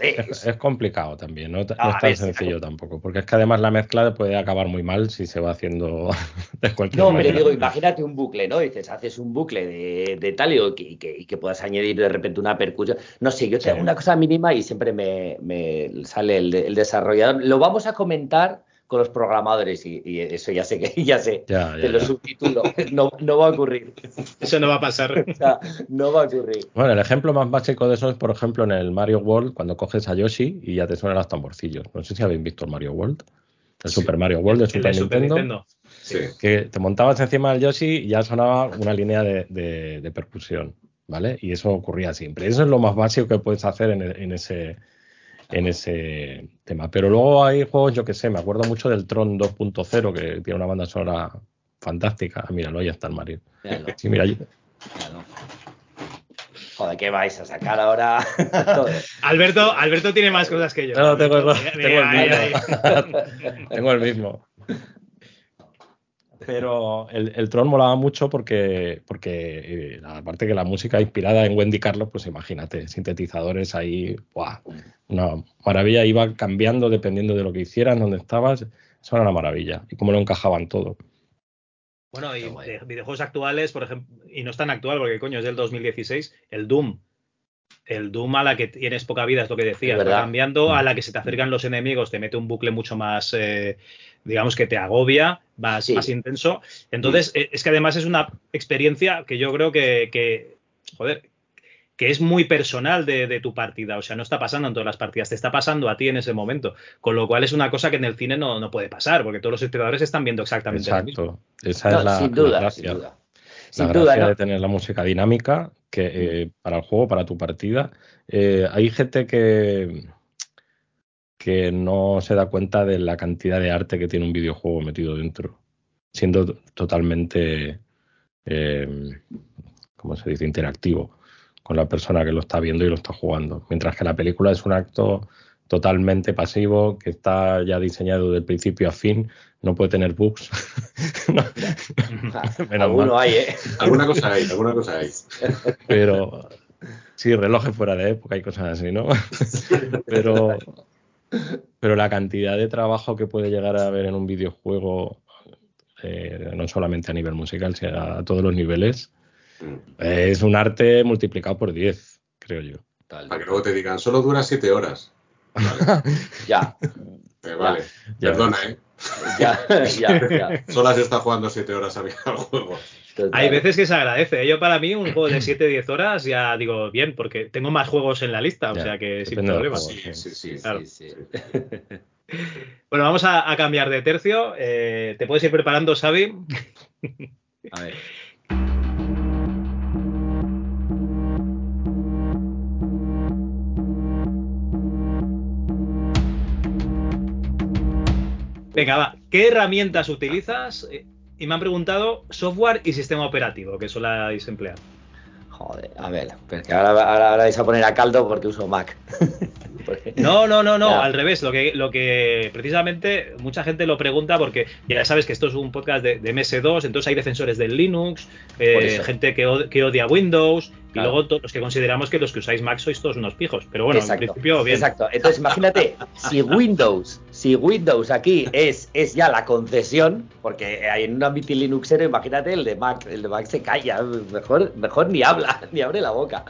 S3: es, complicado también, no, es tan sencillo tampoco, porque es que además la mezcla puede acabar muy mal si se va haciendo
S5: de cualquier no, manera. No, digo, imagínate un bucle, ¿no? Dices, haces un bucle de, de tal y que, que, puedas añadir de repente una percusión. No sé, yo tengo una cosa mínima y siempre me, me sale el, el desarrollador. Lo vamos a comentar con los programadores y, y eso ya sé que ya sé,
S3: Ya, ya,
S5: te lo
S3: ya.
S5: subtitulo, no, no va a ocurrir,
S2: Eso no va a pasar.
S5: o sea, no va a ocurrir.
S3: Bueno, el ejemplo más básico de eso es, por ejemplo, en el Mario World, cuando coges a Yoshi y ya te suenan los tamborcillos. No sé si habéis visto el Mario World. El
S4: Sí.
S3: Super Mario World de
S2: El
S3: Super,
S2: Super
S3: Nintendo,
S2: Nintendo.
S4: Sí.
S3: Que te montabas encima del Yoshi y ya sonaba una línea de, de- de percusión, ¿vale? Y eso ocurría siempre. Eso es lo más básico que puedes hacer en, en ese en ese tema. Pero luego hay juegos, yo que sé, me acuerdo mucho del Tron 2.0, que tiene una banda sonora fantástica. Ah, Míralo, ahí está el Mario.
S5: Míralo,
S3: Sí, mira, allí.
S5: míralo. Joder, ¿qué vais a sacar ahora?
S2: Alberto, Alberto tiene más cosas que yo.
S3: No, tengo, tengo
S2: Mira,
S3: el mismo. tengo el mismo. Pero el, el Tron molaba mucho porque, porque eh, aparte que la música inspirada en Wendy Carlos, pues imagínate, sintetizadores ahí, ¡buah! una maravilla, iba cambiando dependiendo de lo que hicieras, donde estabas, eso era una maravilla. Y cómo lo encajaban todo.
S2: Bueno, y de videojuegos actuales, por ejemplo, y no es tan actual porque coño, es del 2016, el Doom. El Doom a la que tienes poca vida, es lo que decías, va cambiando, a la que se te acercan los enemigos, te mete un bucle mucho más, eh, digamos que te agobia, más,
S5: Sí.
S2: más intenso. Entonces, eh, es que además es una experiencia que yo creo que, que, joder, que es muy personal de, de tu partida. O sea, no está pasando en todas las partidas, te está pasando a ti en ese momento. Con lo cual es una cosa que en el cine no, no puede pasar, porque todos los espectadores están viendo exactamente lo mismo.
S3: Exacto. Esa
S5: No,
S3: es la,
S5: sin
S3: la
S5: duda,
S3: gracia.
S5: sin duda.
S3: La
S5: Sin
S3: gracia
S5: duda, ¿no?
S3: de tener la música dinámica que eh, para el juego, para tu partida. Eh, hay gente que, que no se da cuenta de la cantidad de arte que tiene un videojuego metido dentro, siendo totalmente, eh, ¿cómo se dice?, interactivo con la persona que lo está viendo y lo está jugando. Mientras que la película es un acto totalmente pasivo, que está ya diseñado del principio a fin, no puede tener bugs. No,
S5: Alguno hay, ¿eh?
S4: Alguna cosa hay, alguna cosa hay.
S3: pero sí, relojes fuera de época y cosas así, ¿no? pero, pero la cantidad de trabajo que puede llegar a haber en un videojuego, eh, no solamente a nivel musical, sino a todos los niveles, eh, es un arte multiplicado por 10, creo yo.
S5: Tal.
S4: Para que luego te digan, solo dura siete horas. Vale,
S5: Ya,
S4: eh, vale.
S3: Ya.
S4: Perdona, ¿eh?
S5: ya, ya, ya.
S4: Solo has estado jugando siete horas a mi al juego.
S5: Total.
S2: Hay veces que se agradece. Yo para mí un juego de 7-10 horas ya digo bien, porque tengo más juegos en la lista, o
S3: Ya,
S2: sea que sin problema.
S4: Sí, sí, sí.
S2: Claro.
S5: Sí, sí.
S2: Bueno, vamos a, a cambiar de tercio. Eh, ¿Te puedes ir preparando, Xavi?
S5: A ver.
S2: Venga, va. ¿Qué herramientas utilizas? Y me han preguntado software y sistema operativo que soláis emplear.
S5: Joder, a ver, pero que ahora, ahora, ahora vais a poner a caldo porque uso Mac. Porque-
S2: No, no, no, no, al revés. Lo que, lo que precisamente mucha gente lo pregunta porque ya sabes que esto es un podcast de, de MS2, entonces hay defensores del Linux, eh, gente que, od- que odia Windows
S5: Claro.
S2: y luego to- los que consideramos que los que usáis Mac sois todos unos pijos. Pero bueno,
S5: exacto,
S2: en principio, bien.
S5: exacto. Entonces, imagínate, si Windows, si Windows aquí es, es ya la concesión, porque hay en un ámbito linuxero, imagínate el de Mac, el de Mac se calla, mejor, mejor ni habla, ni abre la boca.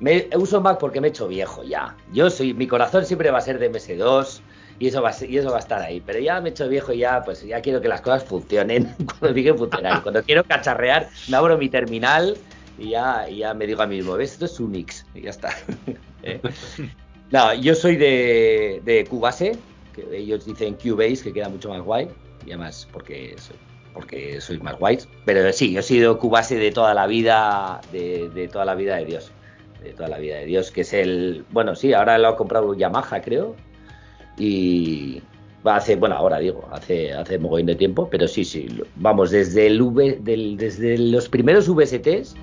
S5: Me uso Mac porque me he hecho viejo ya. Yo soy, mi corazón siempre va a ser de MS2 y eso va a, ser- y eso va a estar ahí. Pero ya me he hecho viejo y ya, pues ya quiero que las cosas funcionen cuando digan funcionar. Cuando quiero cacharrear, me abro mi terminal y ya, y ya me digo a mí mismo, ¿ves? Esto es Unix y ya está. ¿Eh? No, yo soy de, de Cubase, que ellos dicen Cubase, que queda mucho más guay, y además porque soy, porque soy más guay. Pero sí, yo he sido Cubase de toda la vida, de, de toda la vida de Dios. De toda la vida de Dios, que es el. Bueno, sí, ahora lo ha comprado Yamaha, creo. Y. Hace, bueno, ahora digo, hace, hace mogollón de tiempo, pero sí, sí. Vamos, desde el V, del, desde los primeros VSTs,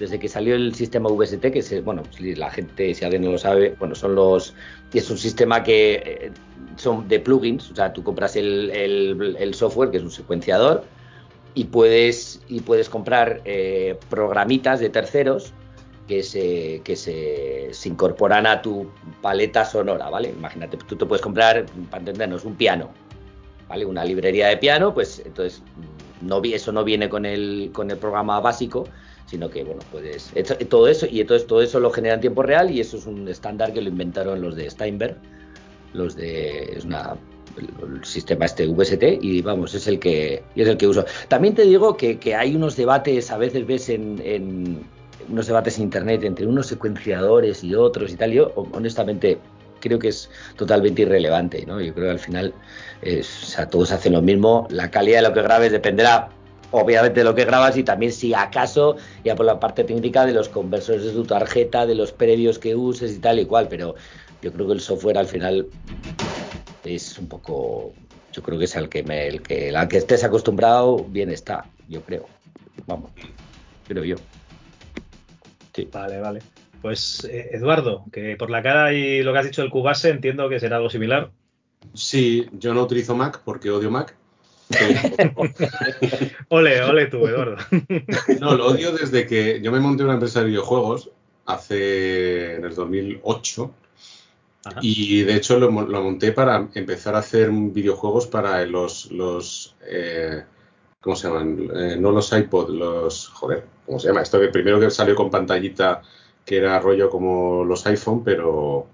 S5: desde que salió el sistema VST, que es, bueno, si la gente, si alguien no lo sabe, bueno, son los, es un sistema que eh, son de plugins, o sea, tú compras el, el- el software, que es un secuenciador, y puedes, y puedes comprar eh, programitas de terceros que se, que se, se incorporan a tu paleta sonora, ¿vale? Imagínate, tú te puedes comprar, para entendernos, un piano, ¿vale? Una librería de piano, pues entonces mm, no, eso no viene con el, con el programa básico, sino que, bueno, puedes... todo eso, y entonces todo eso lo genera en tiempo real y eso es un estándar que lo inventaron los de Steinberg, los de... es una el, sistema este VST y vamos, es el que es el que uso. También te digo que, hay unos debates, a veces ves en, unos debates en internet entre unos secuenciadores y otros y tal. Yo honestamente creo que es totalmente irrelevante, ¿no? Yo creo que al final o sea, todos hacen lo mismo. La calidad de lo que grabes dependerá obviamente de lo que grabas y también si acaso ya por la parte técnica de los conversores de tu tarjeta, de los previos que uses y tal y cual, pero yo creo que el software al final es un poco, yo creo que es al que me, el que, al que estés acostumbrado bien está, yo creo, vamos, creo yo.
S2: Sí. Vale, vale. Pues eh, Eduardo, que por la cara y lo que has dicho del Cubase entiendo que será algo similar.
S4: Sí, yo no utilizo Mac porque odio Mac
S2: ole, ole tú, Eduardo.
S4: no, lo odio desde que yo me monté una empresa de videojuegos hace en el 2008 y de hecho lo, monté para empezar a hacer videojuegos para los, los eh, ¿cómo se llaman? Eh, no los iPod, los, joder, ¿cómo se llama? Esto que primero que salió con pantallita que era rollo como los iPhone, pero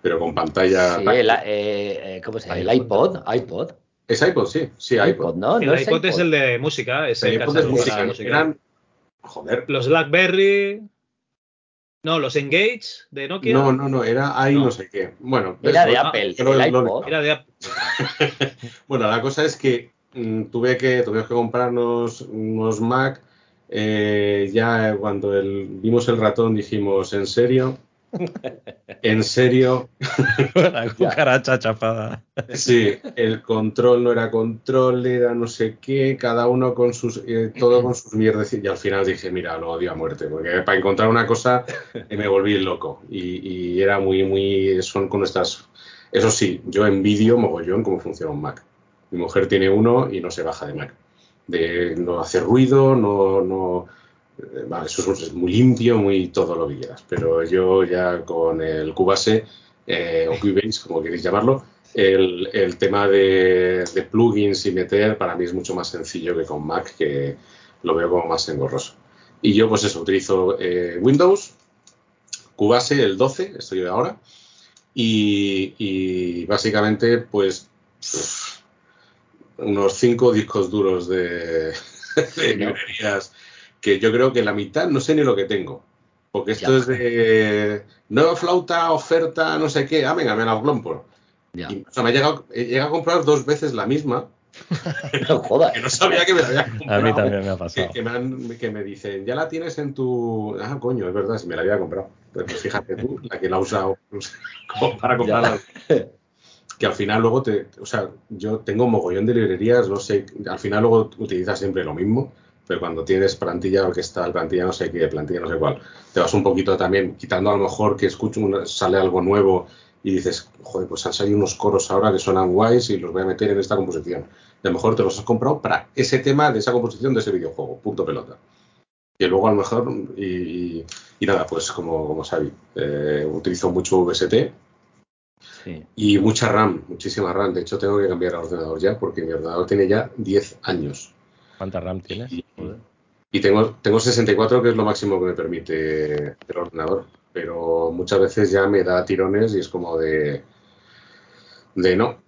S4: pero con pantalla.
S5: Sí, el, eh, ¿cómo se llama? El iPod, iPod.
S4: Es iPod, sí, sí, iPod.
S2: ¿no? el iPod, es el de música, es el,
S4: iPod es música. Eran, joder.
S2: Los BlackBerry. No, los Engage de Nokia.
S4: No, no, no, era ahí no, sé qué. Bueno,
S5: era de Apple. el iPod.
S2: Era de Apple.
S4: bueno, la cosa es que tuve que tuvimos que comprarnos unos Mac. Eh, ya cuando el, vimos el ratón dijimos, ¿en serio? En serio.
S3: La cucaracha chapada.
S4: Sí, el control no era control, era no sé qué, cada uno con sus, eh, todo con sus mierdas. Y al final dije, mira, lo odio a muerte, porque para encontrar una cosa me volví loco. Y, era muy, muy, son con estas, eso sí, yo envidio mogollón cómo funciona un Mac. Mi mujer tiene uno y no se baja de Mac. No hacer ruido, no, no, eh, eso es muy limpio, muy todo lo que quieras, pero yo ya con el Cubase eh, o Cubase, como queréis llamarlo, el, tema de, plugins y meter para mí es mucho más sencillo que con Mac, que lo veo como más engorroso. Y yo, pues eso, utilizo eh, Windows, Cubase, el 12, estoy de ahora, y, básicamente, pues, unos cinco discos duros de, librerías que yo creo que la mitad no sé ni lo que tengo. Porque esto es de nueva flauta, oferta, no sé qué. Ah, venga, me la compro. o sea, me he llegado, he llegado a comprar dos veces la misma.
S5: no jodas.
S4: Que no sabía que me la había comprado.
S3: A mí también me ha pasado.
S4: Que, me, que, me dicen, ya la tienes en tu. Ah, coño, es verdad, si me la había comprado. Pues fíjate tú, la que la he usado como para comprarla. Que al final luego te. O sea, yo tengo un mogollón de librerías, no sé. Al final luego utilizas siempre lo mismo pero cuando tienes plantilla orquestal, plantilla no sé qué, plantilla no sé cuál, te vas un poquito también quitando a lo mejor que escucho sale algo nuevo y dices, joder, pues han salido unos coros ahora que suenan guays y los voy a meter en esta composición. A lo mejor te los has comprado para ese tema de esa composición de ese videojuego, punto pelota. Y luego a lo mejor, y, nada, pues como, como eh, utilizo mucho VST, Y mucha RAM, muchísima RAM. De hecho, tengo que cambiar el ordenador ya porque mi ordenador tiene ya 10 años.
S3: ¿Cuánta RAM tienes?
S4: Y, tengo, tengo 64, que es lo máximo que me permite el ordenador. Pero muchas veces ya me da tirones y es como de. de no.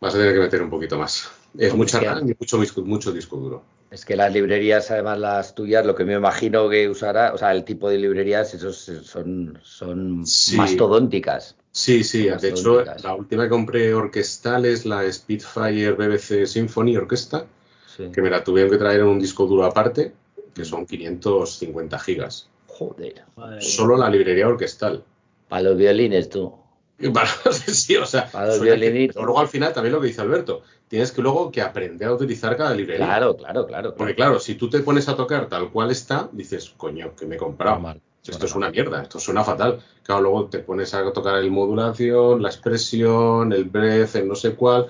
S4: Vas a tener que meter un poquito más. Es mucha RAM y mucho, mucho disco duro.
S5: Es que las librerías, además las tuyas, lo que me imagino que usará, o sea, el tipo de librerías, esos son, son mastodónticas.
S4: Sí, sí, de hecho, la última que compré orquestal es la Spitfire BBC Symphony Orquesta, que me la tuvieron que traer en un disco duro aparte, que son 550 gigas.
S5: Joder.
S4: Solo la librería orquestal.
S5: Para los violines, tú.
S4: Para, sí, o sea,
S5: para los violinitos.
S4: luego al final también lo que dice Alberto, tienes que luego que aprender a utilizar cada librería.
S5: Claro, claro, claro.
S4: Porque claro, si tú te pones a tocar tal cual está, dices, coño, que me he comprado. Mal. Esto es una mierda, esto suena fatal. Claro, luego te pones a tocar el modulación, la expresión, el breath, el no sé cuál,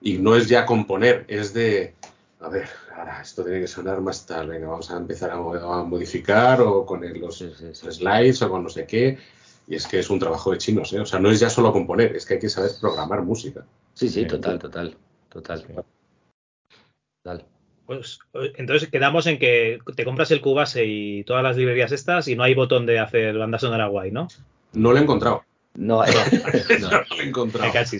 S4: y no es ya componer, es de a ver, ahora esto tiene que sonar más tal, venga, vamos a empezar a, modificar o con los, slides o con no sé qué. Y es que es un trabajo de chinos, ¿eh? O sea, no es ya solo componer, es que hay que saber programar música.
S5: Sí, sí, total, total, total.
S2: total. Pues entonces quedamos en que te compras el Cubase y todas las librerías estas y no hay botón de hacer banda sonora guay, ¿no?
S4: No lo he encontrado.
S5: No,
S4: no, no lo he encontrado.
S2: Casi.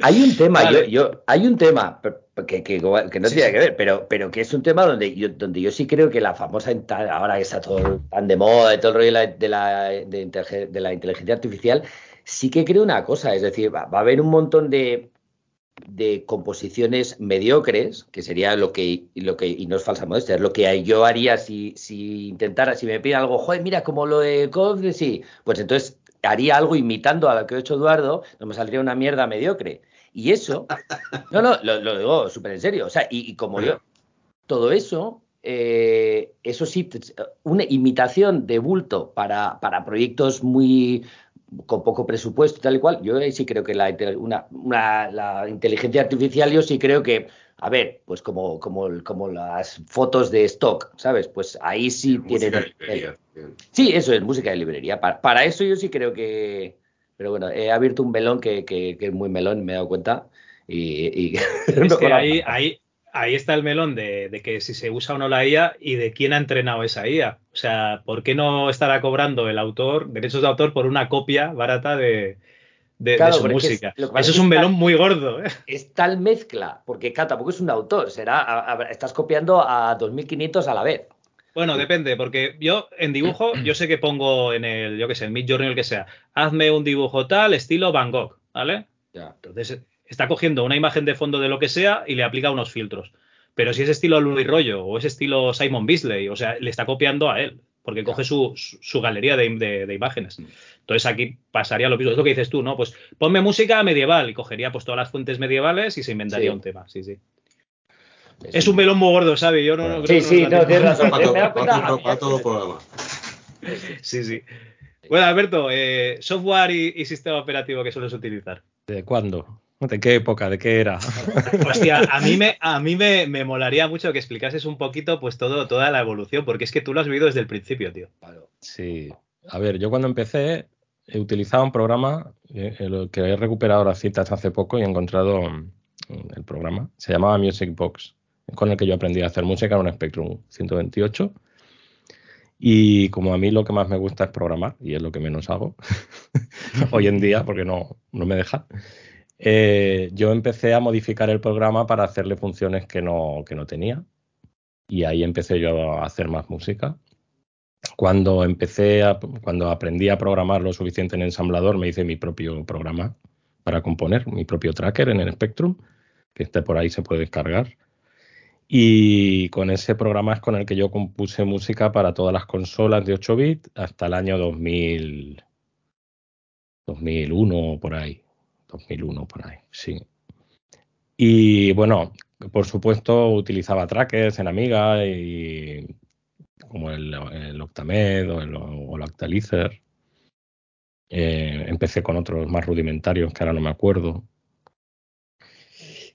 S5: Hay un tema, yo, yo, hay un tema que, que, no tiene que ver, pero, pero que es un tema donde yo, donde yo sí creo que la famosa, ahora que está todo tan de moda y todo el rollo de la, de la, de, la inteligencia artificial, sí que creo una cosa, es decir, va, va a haber un montón de, de composiciones mediocres, que sería lo que, lo que, y no es falsa modestia, es lo que yo haría si, si intentara, si me piden algo, joder, mira, como lo de Code, sí, pues entonces haría algo imitando a lo que ha hecho Eduardo, no me saldría una mierda mediocre. Y eso, no, no, lo, digo súper en serio, o sea, y, como yo, todo eso, eh, eso sí, una imitación de bulto para, para proyectos muy, con poco presupuesto y tal y cual, yo sí creo que la, una, la inteligencia artificial, yo sí creo que, a ver, pues como, como, como las fotos de stock, ¿sabes? Pues ahí sí tienen... sí, eso es música de librería. Para, eso yo sí creo que... Pero bueno, he abierto un melón que, que, es muy melón, me he dado cuenta. Y,
S2: es que ahí, ahí, ahí está el melón de, que si se usa o no la IA y de quién ha entrenado esa IA. O sea, ¿por qué no estará cobrando el autor derechos de autor por una copia barata de, su música? Eso es, un melón muy gordo. ¿eh?
S5: Es tal mezcla, porque Cata, porque es un autor, será, estás copiando a 2500 a la vez.
S2: Bueno, depende, porque yo en dibujo, yo sé que pongo en el, yo qué sé, en Mid Journey o el que sea, hazme un dibujo tal, estilo Van Gogh, ¿vale? Ya. Entonces, está cogiendo una imagen de fondo de lo que sea y le aplica unos filtros. Pero si es estilo Louis Rollo o es estilo Simon Beasley, o sea, le está copiando a él, porque coge su, galería de, imágenes. Mm. Entonces aquí pasaría lo mismo. Es lo que dices tú, ¿no? Pues ponme música medieval y cogería pues todas las fuentes medievales y se inventaría un tema. Sí, sí. Es, un melón muy gordo, ¿sabes? Yo no, no
S5: creo Sí, sí, no, tienes razón.
S2: Sí, sí. Bueno, Alberto, eh, software y sistema operativo que sueles utilizar.
S3: ¿De cuándo? ¿De qué época? ¿De qué era?
S2: Hostia, a mí me, a mí me, molaría mucho que explicases un poquito pues todo, toda la evolución, porque es que tú lo has vivido desde el principio, tío.
S3: Sí. A ver, yo cuando empecé he utilizado un programa eh, que he recuperado las citas hace poco y he encontrado mm, el programa. Se llamaba Music Box, con el que yo aprendí a hacer música en un Spectrum 128. Y como a mí lo que más me gusta es programar, y es lo que menos hago hoy en día, porque no, no me deja, eh, yo empecé a modificar el programa para hacerle funciones que no, que no tenía. Y ahí empecé yo a hacer más música. Cuando empecé a, cuando aprendí a programar lo suficiente en ensamblador, me hice mi propio programa para componer, mi propio tracker en el Spectrum, que este por ahí se puede descargar. Y con ese programa es con el que yo compuse música para todas las consolas de 8 bits hasta el año 2000, 2001 por ahí. 2001 por ahí, sí. Y bueno, por supuesto utilizaba trackers en Amiga y como el, Octamed o el, Octalizer. Eh, empecé con otros más rudimentarios que ahora no me acuerdo.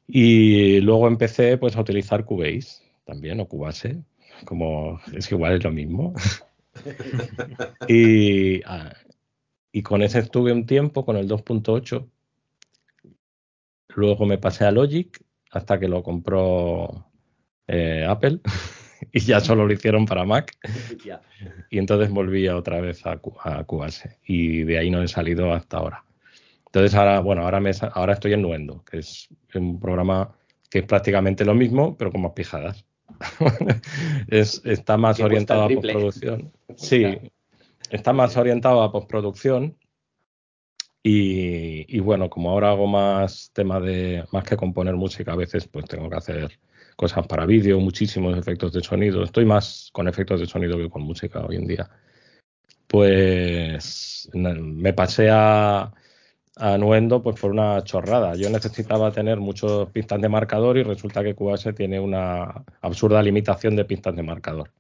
S3: Y luego empecé pues a utilizar Cubase también o Cubase, como es igual es lo mismo. y, ah, y con ese estuve un tiempo, con el 2.8, Luego me pasé a Logic hasta que lo compró eh, Apple y ya solo lo hicieron para Mac. y entonces volví otra vez a, a Cubase y de ahí no he salido hasta ahora. Entonces ahora, bueno, ahora, me, ahora estoy en Nuendo, que es un programa que es prácticamente lo mismo, pero con más pijadas. es, está más orientado a postproducción. Sí, está más orientado a postproducción y, bueno, como ahora hago más tema de, más que componer música, a veces pues tengo que hacer cosas para vídeo, muchísimos efectos de sonido. Estoy más con efectos de sonido que con música hoy en día. Pues me pasé a, a Nuendo pues por una chorrada. Yo necesitaba tener muchos pistas de marcador y resulta que Cubase tiene una absurda limitación de pistas de marcador.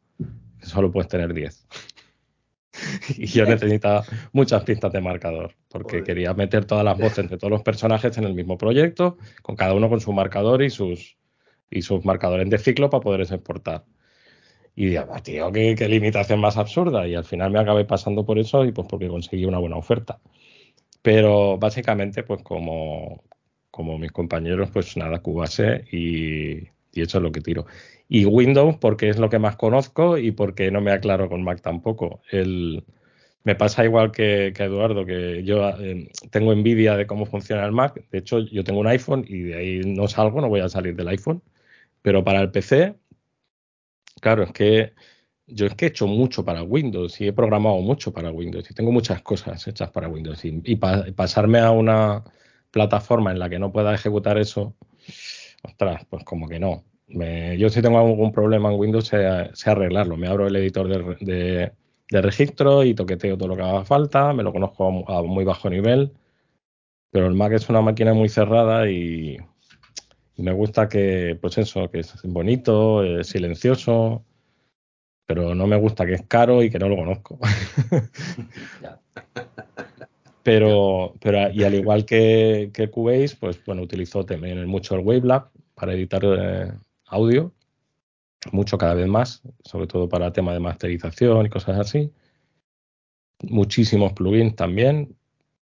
S3: Solo puedes tener 10. y yo necesitaba muchas pistas de marcador, porque quería meter todas las voces de todos los personajes en el mismo proyecto, con cada uno con su marcador y sus, y sus marcadores de ciclo para poder exportar. Y dije, tío, ¿qué, qué, limitación más absurda. Y al final me acabé pasando por eso y pues porque conseguí una buena oferta. Pero básicamente, pues como, como mis compañeros, pues nada, Cubase y, y eso es lo que tiro y Windows porque es lo que más conozco y porque no me aclaro con Mac tampoco. El, Me pasa igual que, Eduardo, que yo eh, tengo envidia de cómo funciona el Mac. De hecho, yo tengo un iPhone y de ahí no salgo, no voy a salir del iPhone. Pero para el PC, claro, es que yo es que he hecho mucho para Windows y he programado mucho para Windows y tengo muchas cosas hechas para Windows. Y, pasarme a una plataforma en la que no pueda ejecutar eso, ostras, pues como que no. Yo si tengo algún problema en Windows sé, arreglarlo. Me abro el editor de, registro y toqueteo todo lo que haga falta, me lo conozco a, muy bajo nivel. Pero el Mac es una máquina muy cerrada y, me gusta que, pues eso, que es bonito, es silencioso, pero no me gusta que es caro y que no lo conozco. pero, pero, y al igual que, que Cubase, pues bueno, utilizo también mucho el Wavelab para editar eh, audio, mucho cada vez más, sobre todo para temas de masterización y cosas así. Muchísimos plugins también,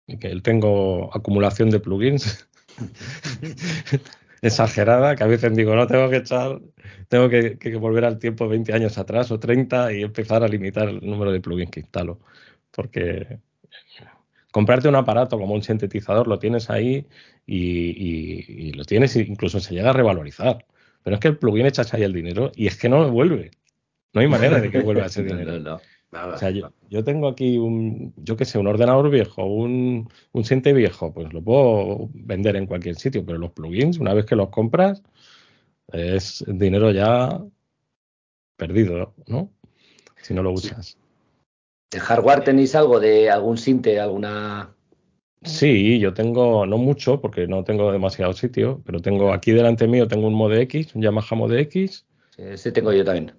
S3: que tengo acumulación de plugins exagerada, que a veces digo, no tengo que echar, tengo que, volver al tiempo 20 años atrás o 30 y empezar a limitar el número de plugins que instalo. Porque comprarte un aparato como un sintetizador lo tienes ahí y, lo tienes incluso se llega a revalorizar. Pero es que el plugin echas ahí el dinero y es que no vuelve. No hay manera de que vuelva ese dinero. o sea, yo, tengo aquí un, yo qué sé, un ordenador viejo, un, un Sinte viejo, pues lo puedo vender en cualquier sitio, pero los plugins, una vez que los compras, es dinero ya perdido, ¿no? Si no lo usas.
S5: ¿De hardware tenéis algo de algún Sinte, alguna
S3: Sí, yo tengo, no mucho, porque no tengo demasiado sitio, pero tengo aquí delante mío tengo un Mode X, un Yamaha Mode X.
S5: Sí, ese tengo yo también.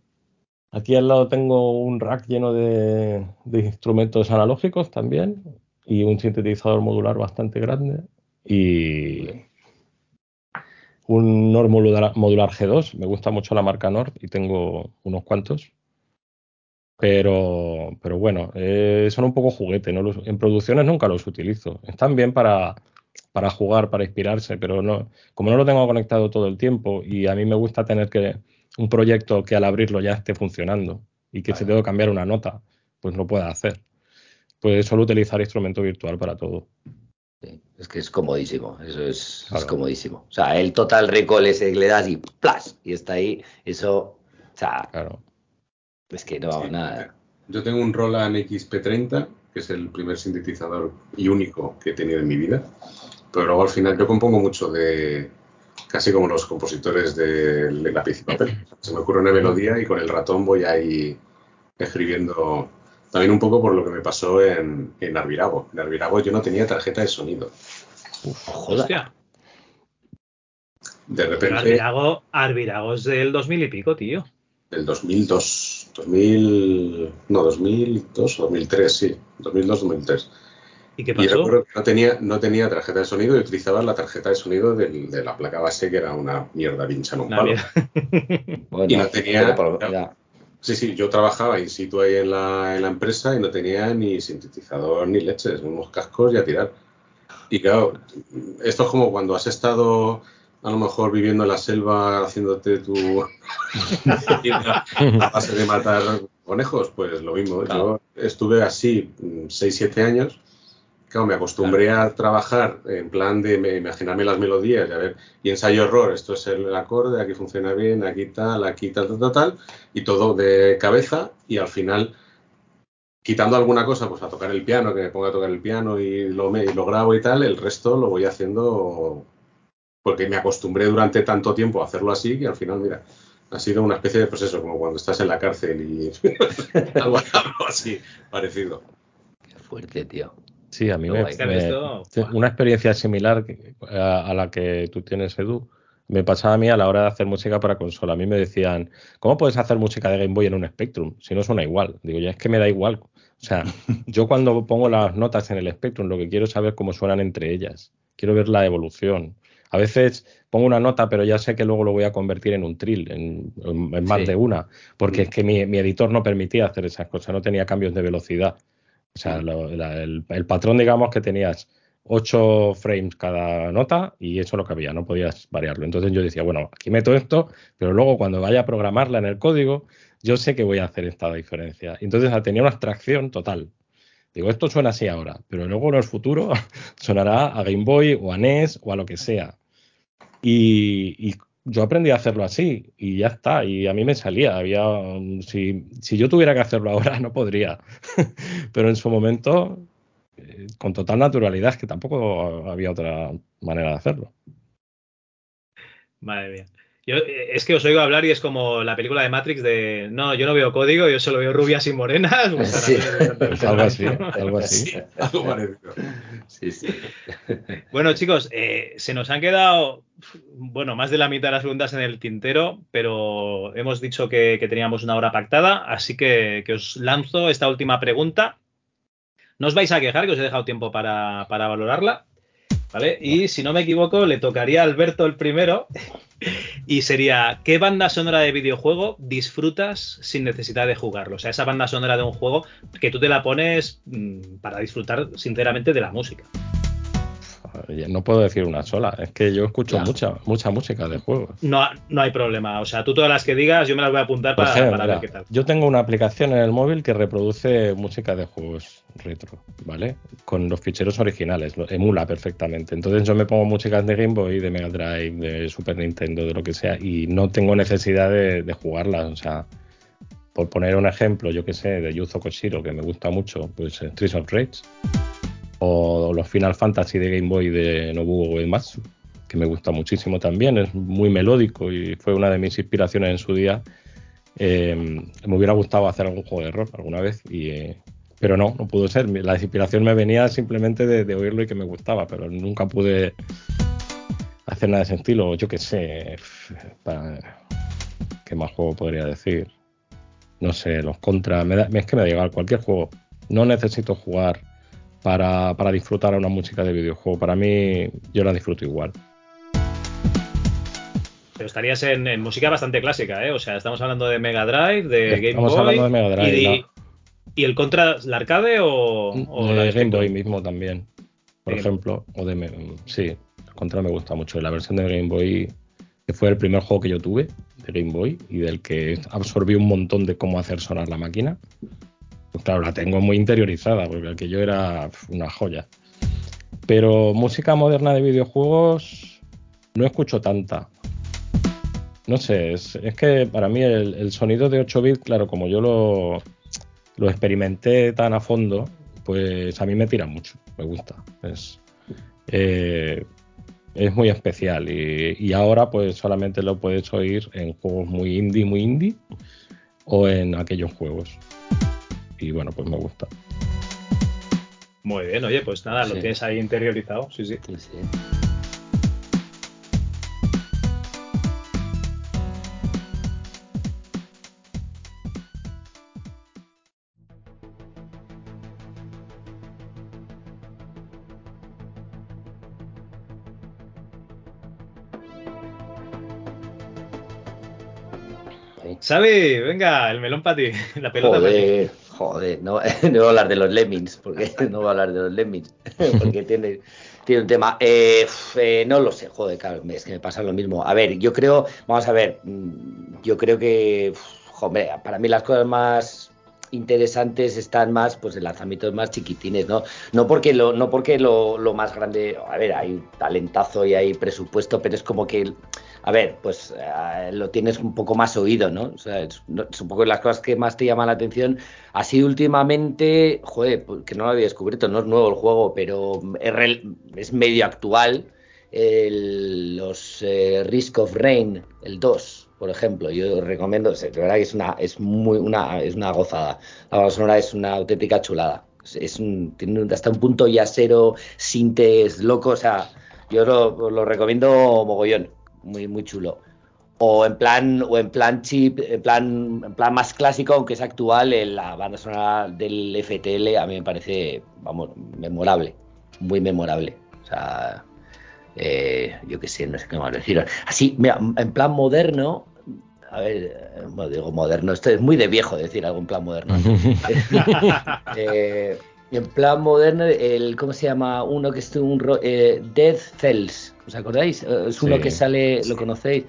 S3: Aquí al lado tengo un rack lleno de, instrumentos analógicos también y un sintetizador modular bastante grande y un Nord modular, modular G2. Me gusta mucho la marca Nord y tengo unos cuantos. Pero, pero bueno, eh, son un poco juguete. ¿no? en producciones nunca los utilizo. Están bien para, para jugar, para inspirarse, pero no, como no lo tengo conectado todo el tiempo y a mí me gusta tener que un proyecto que al abrirlo ya esté funcionando y que se tengo que cambiar una nota, pues lo pueda hacer. Pues solo utilizar instrumento virtual para todo.
S5: es que es comodísimo, eso es, es, comodísimo. O sea, el total recall ese que le das y ¡plas! Y está ahí, eso, o sea, claro. Es que no, nada.
S4: Yo tengo un Roland XP30, que es el primer sintetizador y único que he tenido en mi vida. Pero luego al final yo compongo mucho de, casi como los compositores de, lápiz y papel. Se me ocurre una melodía y con el ratón voy ahí escribiendo. También un poco por lo que me pasó en, en Arvirago. En Arvirago yo no tenía tarjeta de sonido.
S2: Uf, Hostia. De repente. Arvirago, Arvirago es del 2000 y pico, tío.
S4: Del 2002. 2000, no, 2002 o 2003, sí, 2002-2003.
S2: ¿Y qué pasó?
S4: no tenía, no tenía tarjeta de sonido y utilizaba la tarjeta de sonido de la placa base, que era una mierda pincha en un palo. y no tenía. sí, sí, yo trabajaba in situ ahí en la, en la empresa y no tenía ni sintetizador ni leches, unos cascos y a tirar. Y claro, esto es como cuando has estado a lo mejor viviendo en la selva haciéndote tu a base de matar conejos, pues lo mismo. Yo estuve así 6-7 años. Claro, me acostumbré a trabajar en plan de imaginarme las melodías y a ver, y ensayo error, esto es el acorde, aquí funciona bien, aquí tal, aquí tal, tal, tal, tal, y todo de cabeza y al final quitando alguna cosa, pues a tocar el piano, que me ponga a tocar el piano y lo, y lo grabo y tal, el resto lo voy haciendo porque me acostumbré durante tanto tiempo a hacerlo así que al final, mira, ha sido una especie de proceso como cuando estás en la cárcel y algo, así parecido.
S5: Qué fuerte, tío.
S3: Sí, a mí me, una experiencia similar a, la que tú tienes, Edu, me pasaba a mí a la hora de hacer música para consola. A mí me decían, ¿cómo puedes hacer música de Game Boy en un Spectrum si no suena igual? Digo, ya es que me da igual. O sea, yo cuando pongo las notas en el Spectrum, lo que quiero es saber cómo suenan entre ellas. Quiero ver la evolución. A veces pongo una nota, pero ya sé que luego lo voy a convertir en un trill, en, más de una, porque es que mi, editor no permitía hacer esas cosas, no tenía cambios de velocidad. O sea, el, patrón, digamos, que tenías 8 frames cada nota y eso es lo que había, no podías variarlo. Entonces yo decía, bueno, aquí meto esto, pero luego cuando vaya a programarla en el código, yo sé que voy a hacer esta diferencia. Entonces tenía una abstracción total. Digo, esto suena así ahora, pero luego en el futuro sonará a Game Boy o a NES o a lo que sea. Y, yo aprendí a hacerlo así y ya está. Y a mí me salía. Había, si, yo tuviera que hacerlo ahora, no podría. pero en su momento, eh, con total naturalidad, que tampoco había otra manera de hacerlo.
S2: Madre mía. Yo, eh, es que os oigo hablar y es como la película de Matrix de no, yo no veo código, yo solo veo rubias y morenas.
S3: Pues algo así, algo así.
S2: Sí, sí. Bueno, chicos, eh, se nos han quedado, bueno, más de la mitad de las preguntas en el tintero, pero hemos dicho que, teníamos una hora pactada, así que, os lanzo esta última pregunta. No os vais a quejar que os he dejado tiempo para, para valorarla. ¿Vale? Y si no me equivoco, le tocaría a Alberto el primero. Y sería, ¿qué banda sonora de videojuego disfrutas sin necesidad de jugarlo? O sea, esa banda sonora de un juego que tú te la pones mm, para disfrutar sinceramente de la música.
S3: No puedo decir una sola, es que yo escucho mucha, mucha música de juegos.
S2: No, no hay problema, o sea, tú todas las que digas yo me las voy a apuntar para, ver qué tal.
S3: Yo tengo una aplicación en el móvil que reproduce música de juegos retro, ¿vale? Con los ficheros originales, lo emula perfectamente. Entonces yo me pongo músicas de Game Boy, de Mega Drive, de Super Nintendo, de lo que sea, y no tengo necesidad de, de jugarlas, o sea por poner un ejemplo, yo que sé, de Yuzo Koshiro, que me gusta mucho, pues Streets of Rage o los Final Fantasy de Game Boy de Nobuo Uematsu, que me gusta muchísimo también, es muy melódico y fue una de mis inspiraciones en su día. Eh, me hubiera gustado hacer algún juego de rock alguna vez, y, eh, pero no, no pudo ser. La inspiración me venía simplemente de, oírlo y que me gustaba, pero nunca pude hacer nada de ese estilo. Yo qué sé, ¿qué más juego podría decir? No sé, los contra, es que me da igual, cualquier juego. No necesito jugar para, disfrutar a una música de videojuego. Para mí, yo la disfruto igual.
S2: Pero estarías en, música bastante clásica, ¿eh? O sea, estamos hablando de Mega Drive, de Game Boy.
S3: Estamos hablando de Mega Drive.
S2: Y, el Contra, la arcade o,
S3: de Game Boy mismo también, por ejemplo. O de, sí, el Contra me gusta mucho. La versión de Game Boy, que fue el primer juego que yo tuve de Game Boy y del que absorbí un montón de cómo hacer sonar la máquina. Pues claro, la tengo muy interiorizada, porque aquello era una joya. Pero música moderna de videojuegos no escucho tanta. No sé, es, que para mí el, sonido de 8 bits, claro, como yo lo, lo experimenté tan a fondo, pues a mí me tira mucho, me gusta. Es, eh, es muy especial y, y, ahora pues solamente lo puedes oír en juegos muy indie, muy indie o en aquellos juegos y bueno, pues me gusta.
S2: Muy bien, oye, pues nada, lo tienes ahí interiorizado, sí, sí. sí, sí. Xavi, venga, el melón para ti, la pelota para ti.
S5: Joder, no, no voy a hablar de los Lemmings, porque no voy a hablar de los Lemmings, porque tiene, tiene un tema. Eh, eh, no lo sé, joder, claro, es que me pasa lo mismo. A ver, yo creo, vamos a ver, mm, yo creo que, joder, para mí las cosas más interesantes están más pues en lanzamientos más chiquitines, ¿no? No porque lo, no porque lo, lo más grande, a ver, hay talentazo y hay presupuesto, pero es como que a ver, pues eh, lo tienes un poco más oído, ¿no? O sea, es, un poco las cosas que más te llaman la atención. Así últimamente, joder, pues, que no lo había descubierto, no es nuevo el juego, pero es, medio actual. los eh, Risk of Rain, el 2, por ejemplo, yo recomiendo, de verdad que es una, es muy, una, es una gozada. La banda sonora es una auténtica chulada. Es un, tiene hasta un punto yasero, sintes loco, o sea, yo lo, lo recomiendo mogollón muy, muy chulo. O en plan, o en plan chip, en plan, en plan más clásico, aunque es actual, en la banda sonora del FTL a mí me parece, vamos, memorable, muy memorable. O sea, eh, yo qué sé, no sé qué más. Así, mira, en plan moderno, a ver, bueno, digo moderno, esto es muy de viejo decir algo en plan moderno. eh, en plan moderno, el, ¿cómo se llama? Uno que es un eh, Death Cells, ¿os acordáis? Eh, es uno que sale, lo conocéis.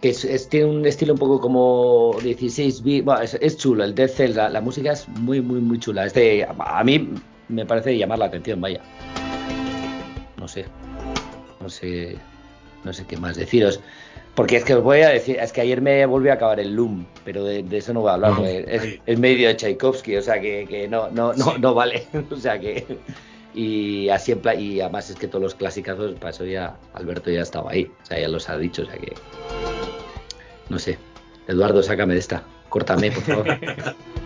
S5: que es, tiene un estilo un poco como 16 bits, bueno, es, chulo, el Death Cell, la, música es muy, muy, muy chula. Este, a mí me parece llamar la atención, vaya. No sé, no sé, no sé qué más deciros. Porque es que os voy a decir, es que ayer me volvió a acabar el Loom, pero de, eso no voy a hablar, es, medio de Tchaikovsky, o sea que, que no, no, no, no vale. o sea que. Y así en y además es que todos los clásicos, para eso ya Alberto ya estaba ahí, o sea, ya los ha dicho, o sea que. No sé. Eduardo, sácame de esta. Córtame, por favor.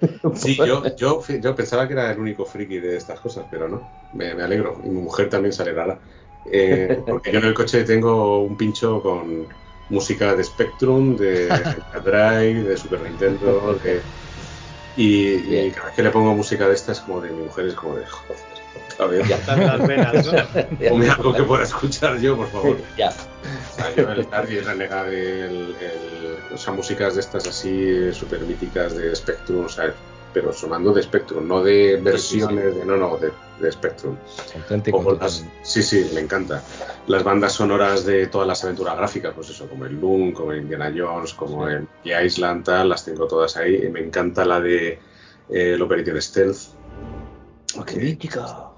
S4: Sí, yo, yo, yo, pensaba que era el único friki de estas cosas, pero no, me, alegro. Y mi mujer también se alegrará. Eh, porque yo en el coche tengo un pincho con música de Spectrum, de Drive, de Super Nintendo, y, cada vez que le pongo música de estas, como de mi mujer, es como de joder, otra vez. Ya están las venas, ¿no? Ponme algo que pueda escuchar yo, por favor.
S5: Ya.
S4: O sea, yo el Tardy renegar el, el, o sea, músicas de estas así súper míticas de Spectrum, o sea, pero sonando de Spectrum, no de versiones de no, no, de, de Spectrum. sí, sí, me encanta. Las bandas sonoras de todas las aventuras gráficas, pues eso, como el Loom, como el Indiana Jones, como el The Island, tal, las tengo todas ahí. Y me encanta la de eh, el Operation Stealth.
S5: ¡Qué mítica!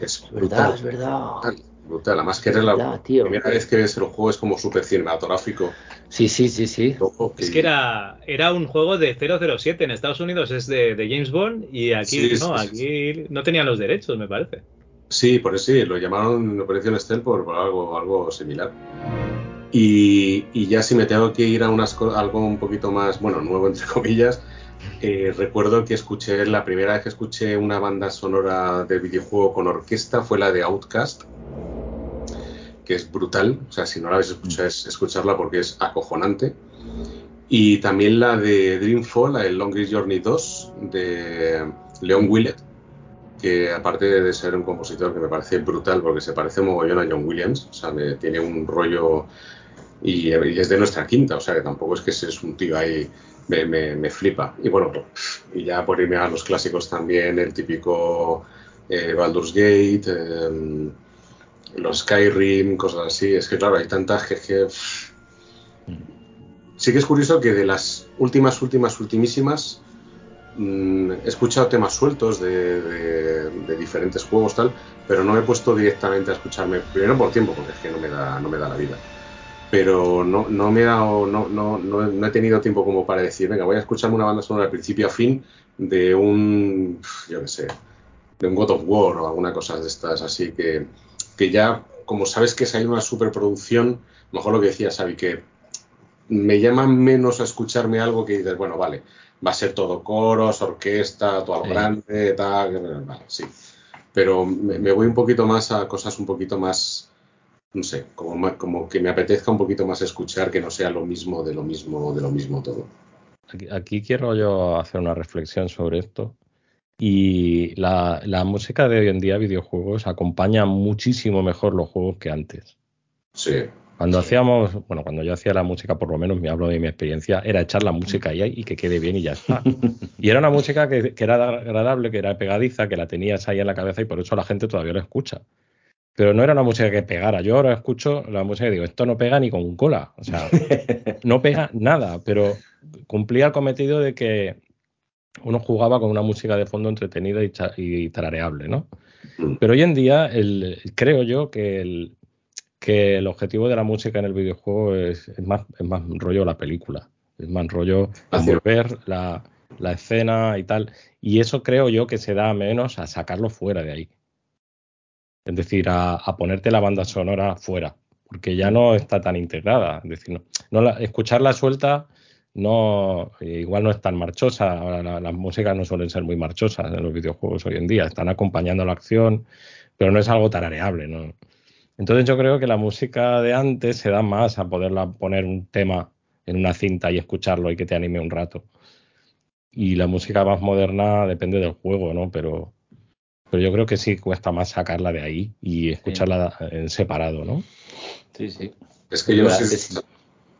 S4: Es brutal.
S5: Es verdad, es verdad
S4: brutal. Además que es la primera vez que ves el juego es como súper cinematográfico.
S5: Sí, sí, sí, sí.
S2: Es que era, era un juego de 007 en Estados Unidos, es de, James Bond y aquí no, aquí no tenían los derechos, me parece.
S4: Sí, por eso sí, lo llamaron Operación Estel por, algo, algo similar. Y, ya si me tengo que ir a unas, algo un poquito más, bueno, nuevo entre comillas, eh, recuerdo que escuché, la primera vez que escuché una banda sonora de videojuego con orquesta fue la de Outcast que es brutal. O sea, si no la habéis escuchado, es escucharla porque es acojonante. Y también la de Dreamfall, la de Longest Journey 2, de Leon Willett, que aparte de ser un compositor que me parece brutal porque se parece mogollón a John Williams, o sea, tiene un rollo y, es de nuestra quinta, o sea, que tampoco es que es un tío ahí, me, me, flipa. Y bueno, y ya por irme a los clásicos también, el típico eh, Baldur's Gate, eh, los Skyrim, cosas así. Es que claro, hay tantas que, Sí que es curioso que de las últimas, últimas, ultimísimas, mm, he escuchado temas sueltos de, diferentes juegos tal, pero no he puesto directamente a escucharme, primero por tiempo, porque es que no me da, no me da la vida. Pero no, no me he dado, no, no, no, he tenido tiempo como para decir, venga, voy a escucharme una banda sonora de principio a fin de un, yo qué sé, de un God of War o alguna cosa de estas así que, que ya, como sabes que hay una superproducción, mejor lo que decía Xavi, que me llama menos a escucharme algo que dices, bueno, vale, va a ser todo coros, orquesta, todo lo grande, tal, vale, sí. Pero me, voy un poquito más a cosas un poquito más, no sé, como, como que me apetezca un poquito más escuchar que no sea lo mismo de lo mismo, de lo mismo todo.
S3: aquí quiero yo hacer una reflexión sobre esto. Y la, música de hoy en día, videojuegos, acompaña muchísimo mejor los juegos que antes.
S4: Sí.
S3: Cuando hacíamos, bueno, cuando yo hacía la música, por lo menos me hablo de mi experiencia, era echar la música ahí y que quede bien y ya está. Y era una música que, que, era agradable, que era pegadiza, que la tenías ahí en la cabeza y por eso la gente todavía lo escucha. Pero no era una música que pegara. Yo ahora escucho la música y digo, esto no pega ni con cola. O sea, no pega nada, pero cumplía el cometido de que uno jugaba con una música de fondo entretenida y, y tarareable, ¿no? Mm. Pero hoy en día el, creo yo que el, que el objetivo de la música en el videojuego es, más, es más rollo la película, es más rollo envolver la, la escena y tal. Y eso creo yo que se da menos a sacarlo fuera de ahí. Es decir, a, ponerte la banda sonora fuera, porque ya no está tan integrada. Es decir, no, no escucharla suelta no igual no es tan marchosa. las músicas no suelen ser muy marchosas en los videojuegos hoy en día. Están acompañando la acción, pero no es algo tarareable. ¿no? Entonces yo creo que la música de antes se da más a poderla poner un tema en una cinta y escucharlo y que te anime un rato. Y la música más moderna depende del juego, ¿no? Pero, pero yo creo que sí cuesta más sacarla de ahí y escucharla en separado, ¿no?
S5: Sí, sí.
S4: Es que yo no sé.
S5: Sí.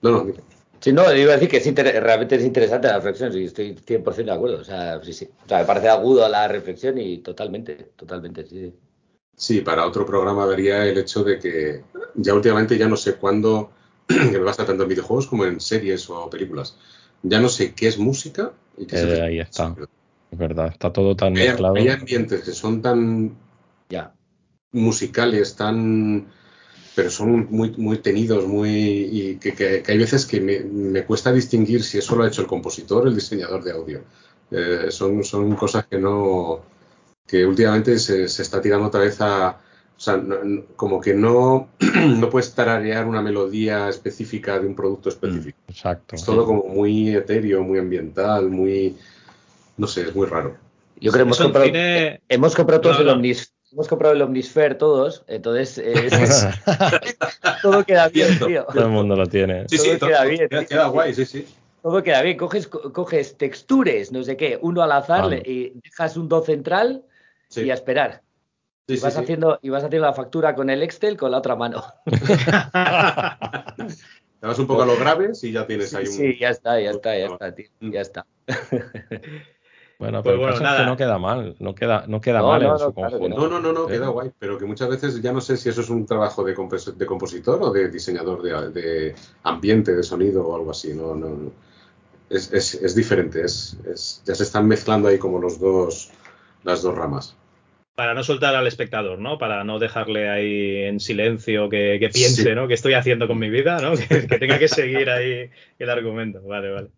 S4: No, no.
S5: Sí, no, iba a decir que es inter- realmente es interesante la reflexión, sí, estoy 100% de acuerdo. O sea, sí, sí. O sea, me parece agudo la reflexión y totalmente, totalmente, sí. sí.
S4: Para otro programa vería el hecho de que ya últimamente ya no sé cuándo, que me pasa tanto en videojuegos como en series o películas, ya no sé qué es música y qué es
S3: Eh,
S4: efecto.
S3: ahí está. Es verdad, está todo tan
S4: Hay,
S3: mezclado.
S4: hay ambientes que son tan
S5: Ya.
S4: musicales, tan pero son muy, muy tenidos, muy y que, que- que hay veces que me, me cuesta distinguir si eso lo ha hecho el compositor o el diseñador de audio. Eh, son, son cosas que no que últimamente se, se está tirando otra vez a o sea, no- como que no, no puedes tararear una melodía específica de un producto específico.
S3: Exacto.
S4: Es todo como muy etéreo, muy ambiental, muy no sé, es muy raro.
S5: Yo creo que hemos comprado,
S2: cine-
S5: hemos comprado todos
S2: No,
S5: el. Omnis, hemos comprado el Omnisphere todos, entonces es- todo queda bien, tío.
S3: Todo el mundo lo tiene.
S4: Sí,
S5: Todo
S4: sí,
S5: queda
S4: todo-
S5: bien,
S4: queda, queda guay, sí, sí.
S5: Todo queda bien. Coges, co- coges textures, no sé qué, uno al azar
S3: Vale.
S5: y dejas un do central
S4: Sí,
S5: y a esperar.
S4: sí,
S5: y, vas
S4: sí.
S5: Haciendo, y vas haciendo la factura con el Excel con la otra mano.
S4: Te vas un poco a los graves y ya tienes ahí un.
S5: Sí, ya está, ya está, ya está, tío. Ya está.
S3: Bueno,
S2: Pues
S3: pero
S2: bueno,
S3: el caso es
S2: nada.
S3: que no queda mal, no queda, no queda
S5: No,
S3: mal
S5: no,
S3: en su
S5: claro
S3: conjunto.
S4: No, no, no, no,
S3: ¿eh?
S4: queda guay, pero que muchas veces ya no sé si eso es un trabajo de, compos- de compositor o de diseñador de, de ambiente, de sonido o algo así, no, no, no. Es, es, es diferente, es, es- ya se están mezclando ahí como los dos, las dos ramas.
S2: Para no soltar al espectador, ¿no? Para no dejarle ahí en silencio que, que piense,
S4: Sí.
S2: ¿no? ¿Qué estoy haciendo con mi vida, ¿no? Que, que tenga que seguir ahí el argumento. Vale, vale.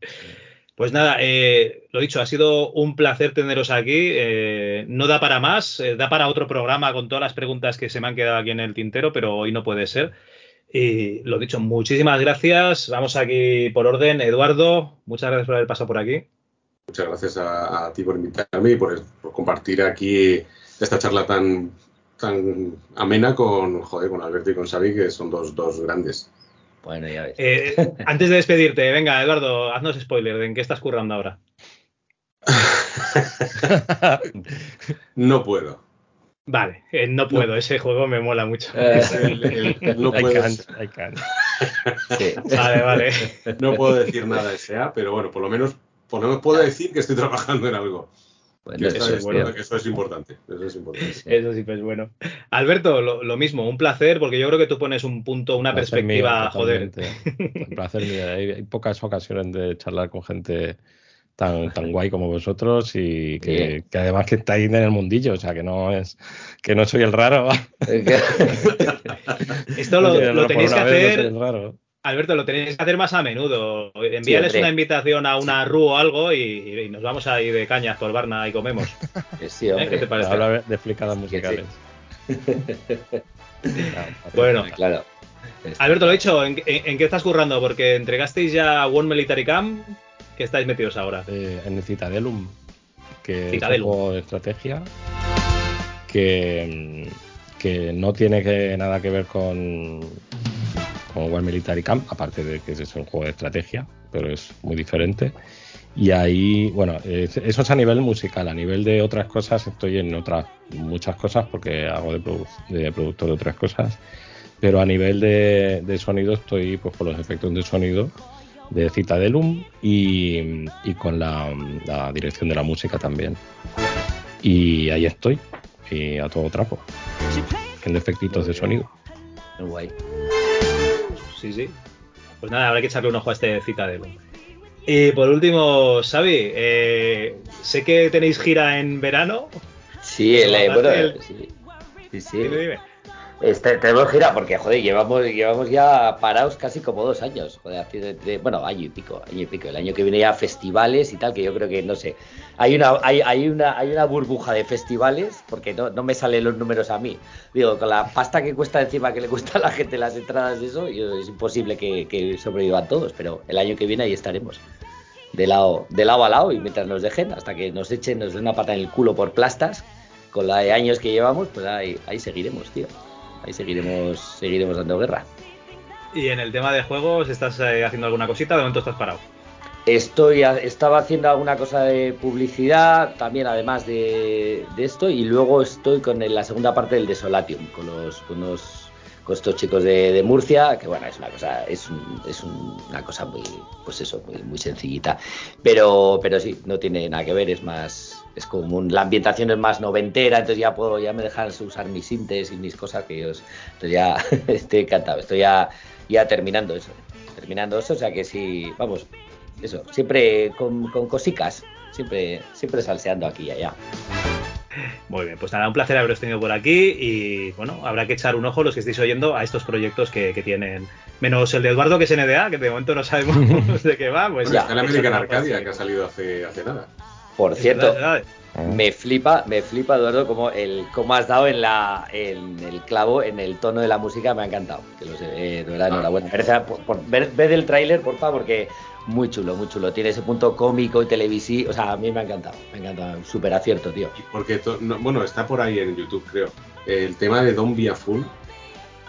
S2: Pues nada, eh, lo dicho, ha sido un placer teneros aquí. eh, no da para más, eh, da para otro programa con todas las preguntas que se me han quedado aquí en el tintero, pero hoy no puede ser. Y lo dicho, muchísimas gracias. Vamos aquí por orden. Eduardo, muchas gracias por haber pasado por aquí.
S4: Muchas gracias a, ti por invitarme y por, por compartir aquí esta charla tan, tan amena con, joder, con Alberto y con Xavi, que son dos, dos grandes.
S5: Bueno, ya ves.
S2: Eh, antes de despedirte, venga, Eduardo, haznos spoiler de en qué estás currando ahora.
S4: No puedo.
S2: Vale, eh, no puedo, ese juego me mola mucho.
S5: Eh,
S4: El- el- el no
S3: I
S4: puedo-
S3: can't, I can't.
S5: sí.
S2: Vale, vale.
S4: No puedo decir nada de SEA, pero bueno, por lo menos, por lo menos puedo decir que estoy trabajando en algo.
S5: Bueno, eso
S2: es
S4: es,
S2: bueno.
S4: que eso es importante. Eso es importante.
S2: Eso sí, pues bueno. Alberto, lo, lo mismo, un placer, porque yo creo que tú pones un punto, una
S3: Placer mío,
S2: perspectiva, joder.
S3: Un placer mío. Hay, hay pocas ocasiones de charlar con gente tan, tan guay como vosotros y que, además que estáis en el mundillo, o sea que no es que no soy el raro.
S2: Esto lo,
S3: Oye,
S2: lo
S3: por
S2: tenéis que
S3: no
S2: Alberto, lo tenéis que hacer más a menudo. Envíales una invitación a una RU o algo y, y nos vamos a ir de cañas por Barna y comemos.
S5: sí,
S2: ¿Eh?
S5: hombre.
S2: ¿Qué te parece?
S3: Habla de explicadas
S5: Sí,
S3: musicales.
S2: Bueno,
S5: Claro.
S2: Alberto, lo he dicho, ¿en, en- en qué estás currando? Porque entregasteis ya One Military Camp, que estáis metidos ahora.
S3: Eh, en el Citadelum, que
S2: Citadelum.
S3: es un juego de estrategia que, que no tiene que, nada que ver con, con War Military Camp, aparte de que es un juego de estrategia, pero es muy diferente. Y ahí, bueno, es- eso es a nivel musical, a nivel de otras cosas estoy en otras muchas cosas porque hago de, produ- de productor de otras cosas, pero a nivel de, de sonido estoy pues con los efectos de sonido de Citadelum y, y con la, la dirección de la música también. Y ahí estoy, y a todo trapo, haciendo efectitos de sonido.
S5: Muy guay.
S2: Sí, sí. Pues nada, habrá que echarle un ojo a este Citadel. Y por último, Xavi, eh, sé que tenéis gira en verano.
S5: Sí, el, bueno,
S2: el-
S5: sí. Sí, sí.
S2: Dime, dime.
S5: Este, tenemos gira porque, joder, llevamos, llevamos ya parados casi como dos años. Joder, haciendo entre- bueno, año y pico, año y pico. El año que viene ya festivales y tal, que yo creo que, no sé, hay una, hay, hay una, hay una burbuja de festivales, porque no, no me salen los números a mí. Digo, con la pasta que cuesta encima que le cuesta a la gente las entradas de eso, yo- es imposible que, que sobrevivan todos, pero el año que viene ahí estaremos. De lado, de lado a lado y mientras nos dejen, hasta que nos echen, nos den una pata en el culo por plastas, con la de años que llevamos, pues ahí, ahí seguiremos, tío. Ahí seguiremos, seguiremos dando guerra.
S2: Y en el tema de juegos, ¿estás eh, haciendo alguna cosita? De momento estás parado.
S5: Estoy, estaba haciendo alguna cosa de publicidad, también además de, esto, y luego estoy con la segunda parte del Desolatium, con los, con con estos chicos de, Murcia, que bueno, es una cosa, es, es una cosa muy, pues eso, muy, muy sencillita, pero, pero sí, no tiene nada que ver, es más, es como la ambientación es más noventera, entonces ya puedo, ya me dejan usar mis sintes y mis cosas que yo, entonces ya estoy encantado, estoy ya, ya terminando eso, terminando eso, o sea que sí, vamos, eso, siempre con, con cosicas, siempre, siempre salseando aquí y allá.
S2: Muy bien, pues nada, un placer haberos tenido por aquí y bueno, habrá que echar un ojo los que estéis oyendo a estos proyectos que, tienen, menos el de Eduardo que es NDA, que de momento no sabemos de qué va. Pues
S4: está la American Arcadia que ha salido hace, hace nada.
S5: Por cierto, me flipa, me flipa Eduardo como el cómo has dado en la en el clavo, en el tono de la música, me ha encantado. Que lo sé, eh, de verdad, enhorabuena. Por, por, ver, ver, el tráiler, porfa, porque muy chulo, muy chulo. Tiene ese punto cómico y televisivo. O sea, a mí me ha encantado. Me ha encantado. Súper acierto, tío.
S4: Porque, bueno, está por ahí en YouTube, creo. El tema de a Fool.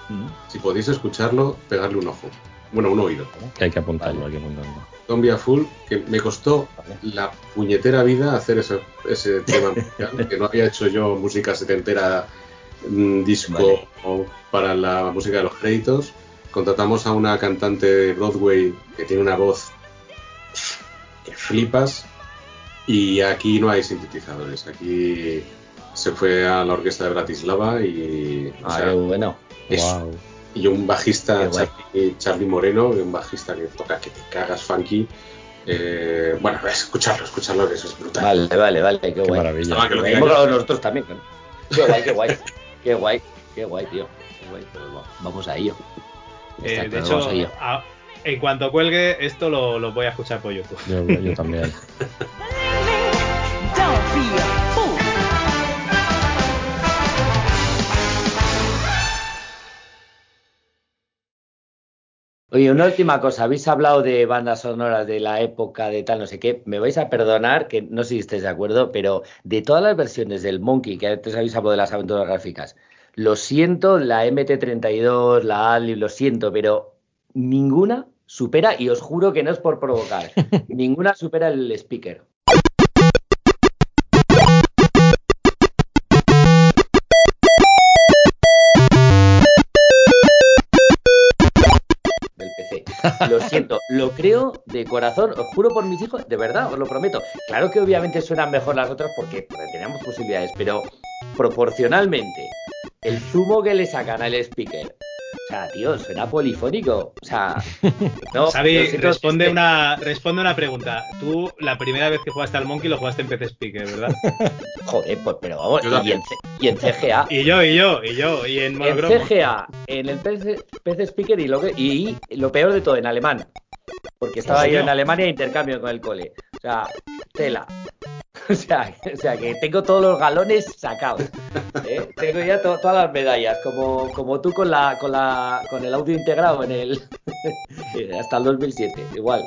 S4: Mm. Si podéis escucharlo, pegarle un ojo. Bueno, un oído.
S3: Que hay que apuntarlo, hay que apuntarlo.
S4: Be a Fool, que me costó la puñetera vida hacer ese, ese tema musical, que no había hecho yo música setentera, mm, disco para la música de los créditos. Contratamos a una cantante de Broadway que tiene una voz flipas. Y aquí no hay sintetizadores. Aquí se fue a la orquesta de Bratislava y.
S5: Ah, bueno.
S4: Y un bajista, Charlie, Moreno, un bajista que toca que te cagas funky. Eh, bueno, escucharlo, escucharlo, que eso es brutal.
S5: Vale, vale, vale, qué, guay.
S3: maravilla.
S5: hemos grabado nosotros también. Qué guay, qué guay. Qué guay, qué guay, tío. vamos a ello.
S2: Eh, de hecho, en cuanto cuelgue, esto lo, voy a escuchar por YouTube.
S3: Yo, también.
S5: Oye, una última cosa. Habéis hablado de bandas sonoras de la época de tal, no sé qué. Me vais a perdonar, que no sé si estáis de acuerdo, pero de todas las versiones del Monkey, que antes habéis hablado de las aventuras gráficas, lo siento, la MT32, la Ali, lo siento, pero ninguna supera, y os juro que no es por provocar, ninguna supera el speaker. Creo de corazón, os juro por mis hijos, de verdad, os lo prometo. Claro que obviamente suenan mejor las otras porque, porque tenemos posibilidades, pero proporcionalmente, el zumo que le sacan al speaker o sea, tío, suena polifónico. O sea,
S2: no. Xavi, responde, una, responde una pregunta. Tú, la primera vez que jugaste al Monkey, lo jugaste en PC Speaker, ¿verdad?
S5: Joder, pues, pero vamos, y en, y en, CGA.
S2: Y yo, y yo, y yo, y en
S5: En CGA, en el PC, Speaker y lo, y lo peor de todo, en alemán. Porque estaba yo en Alemania intercambio con el cole. O sea, tela. O sea, o sea, que tengo todos los galones sacados. ¿eh? Tengo ya todas las medallas, como, como tú con la, con la con el audio integrado en el hasta el 2007, igual.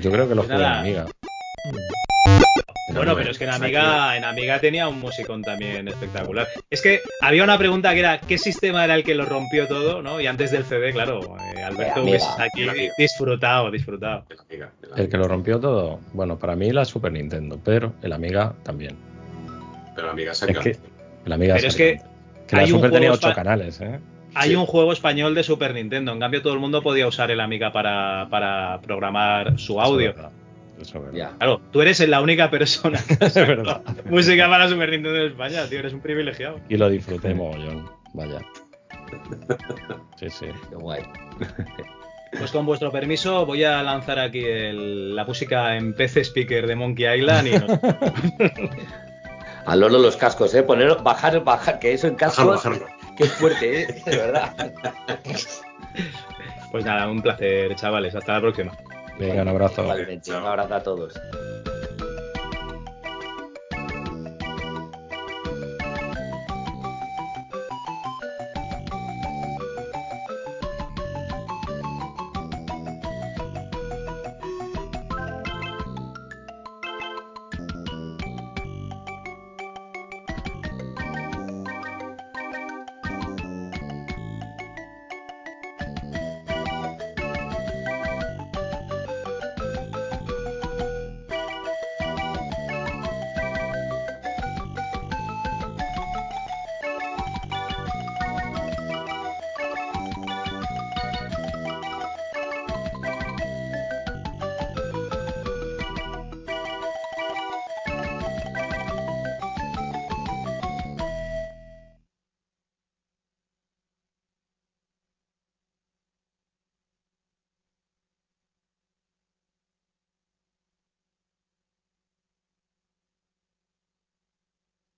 S3: Yo creo que lo jugué en Amiga.
S2: Bueno, pero es que en Amiga, en Amiga tenía un musicón también espectacular. Es que había una pregunta que era ¿qué sistema era el que lo rompió todo? ¿no? Y antes del CD, claro, eh, Alberto aquí disfrutado, disfrutado.
S3: El que lo rompió todo, bueno, para mí la Super Nintendo, pero el Amiga también.
S4: Pero la Amiga
S3: es que el Amiga
S2: Pero es que,
S3: que la Super tenía ocho canales, ¿eh?
S2: Hay un juego español de Super Nintendo, en cambio todo el mundo podía usar el Amiga para, para programar su audio. Claro, tú eres la única persona que verdad. música para Super Nintendo en España, tío, eres un privilegiado.
S3: Y lo disfruté mogollón, vaya. Sí, sí.
S5: Qué guay.
S2: Pues con vuestro permiso voy a lanzar aquí la música en PC Speaker de Monkey Island y
S5: A Lolo los cascos, ¿eh? Poner, bajar, bajar, que eso en cascos... Bajarlo, Qué fuerte, ¿eh? De verdad.
S2: Pues nada, un placer, chavales. Hasta la próxima.
S3: Venga, un abrazo.
S5: un abrazo a todos.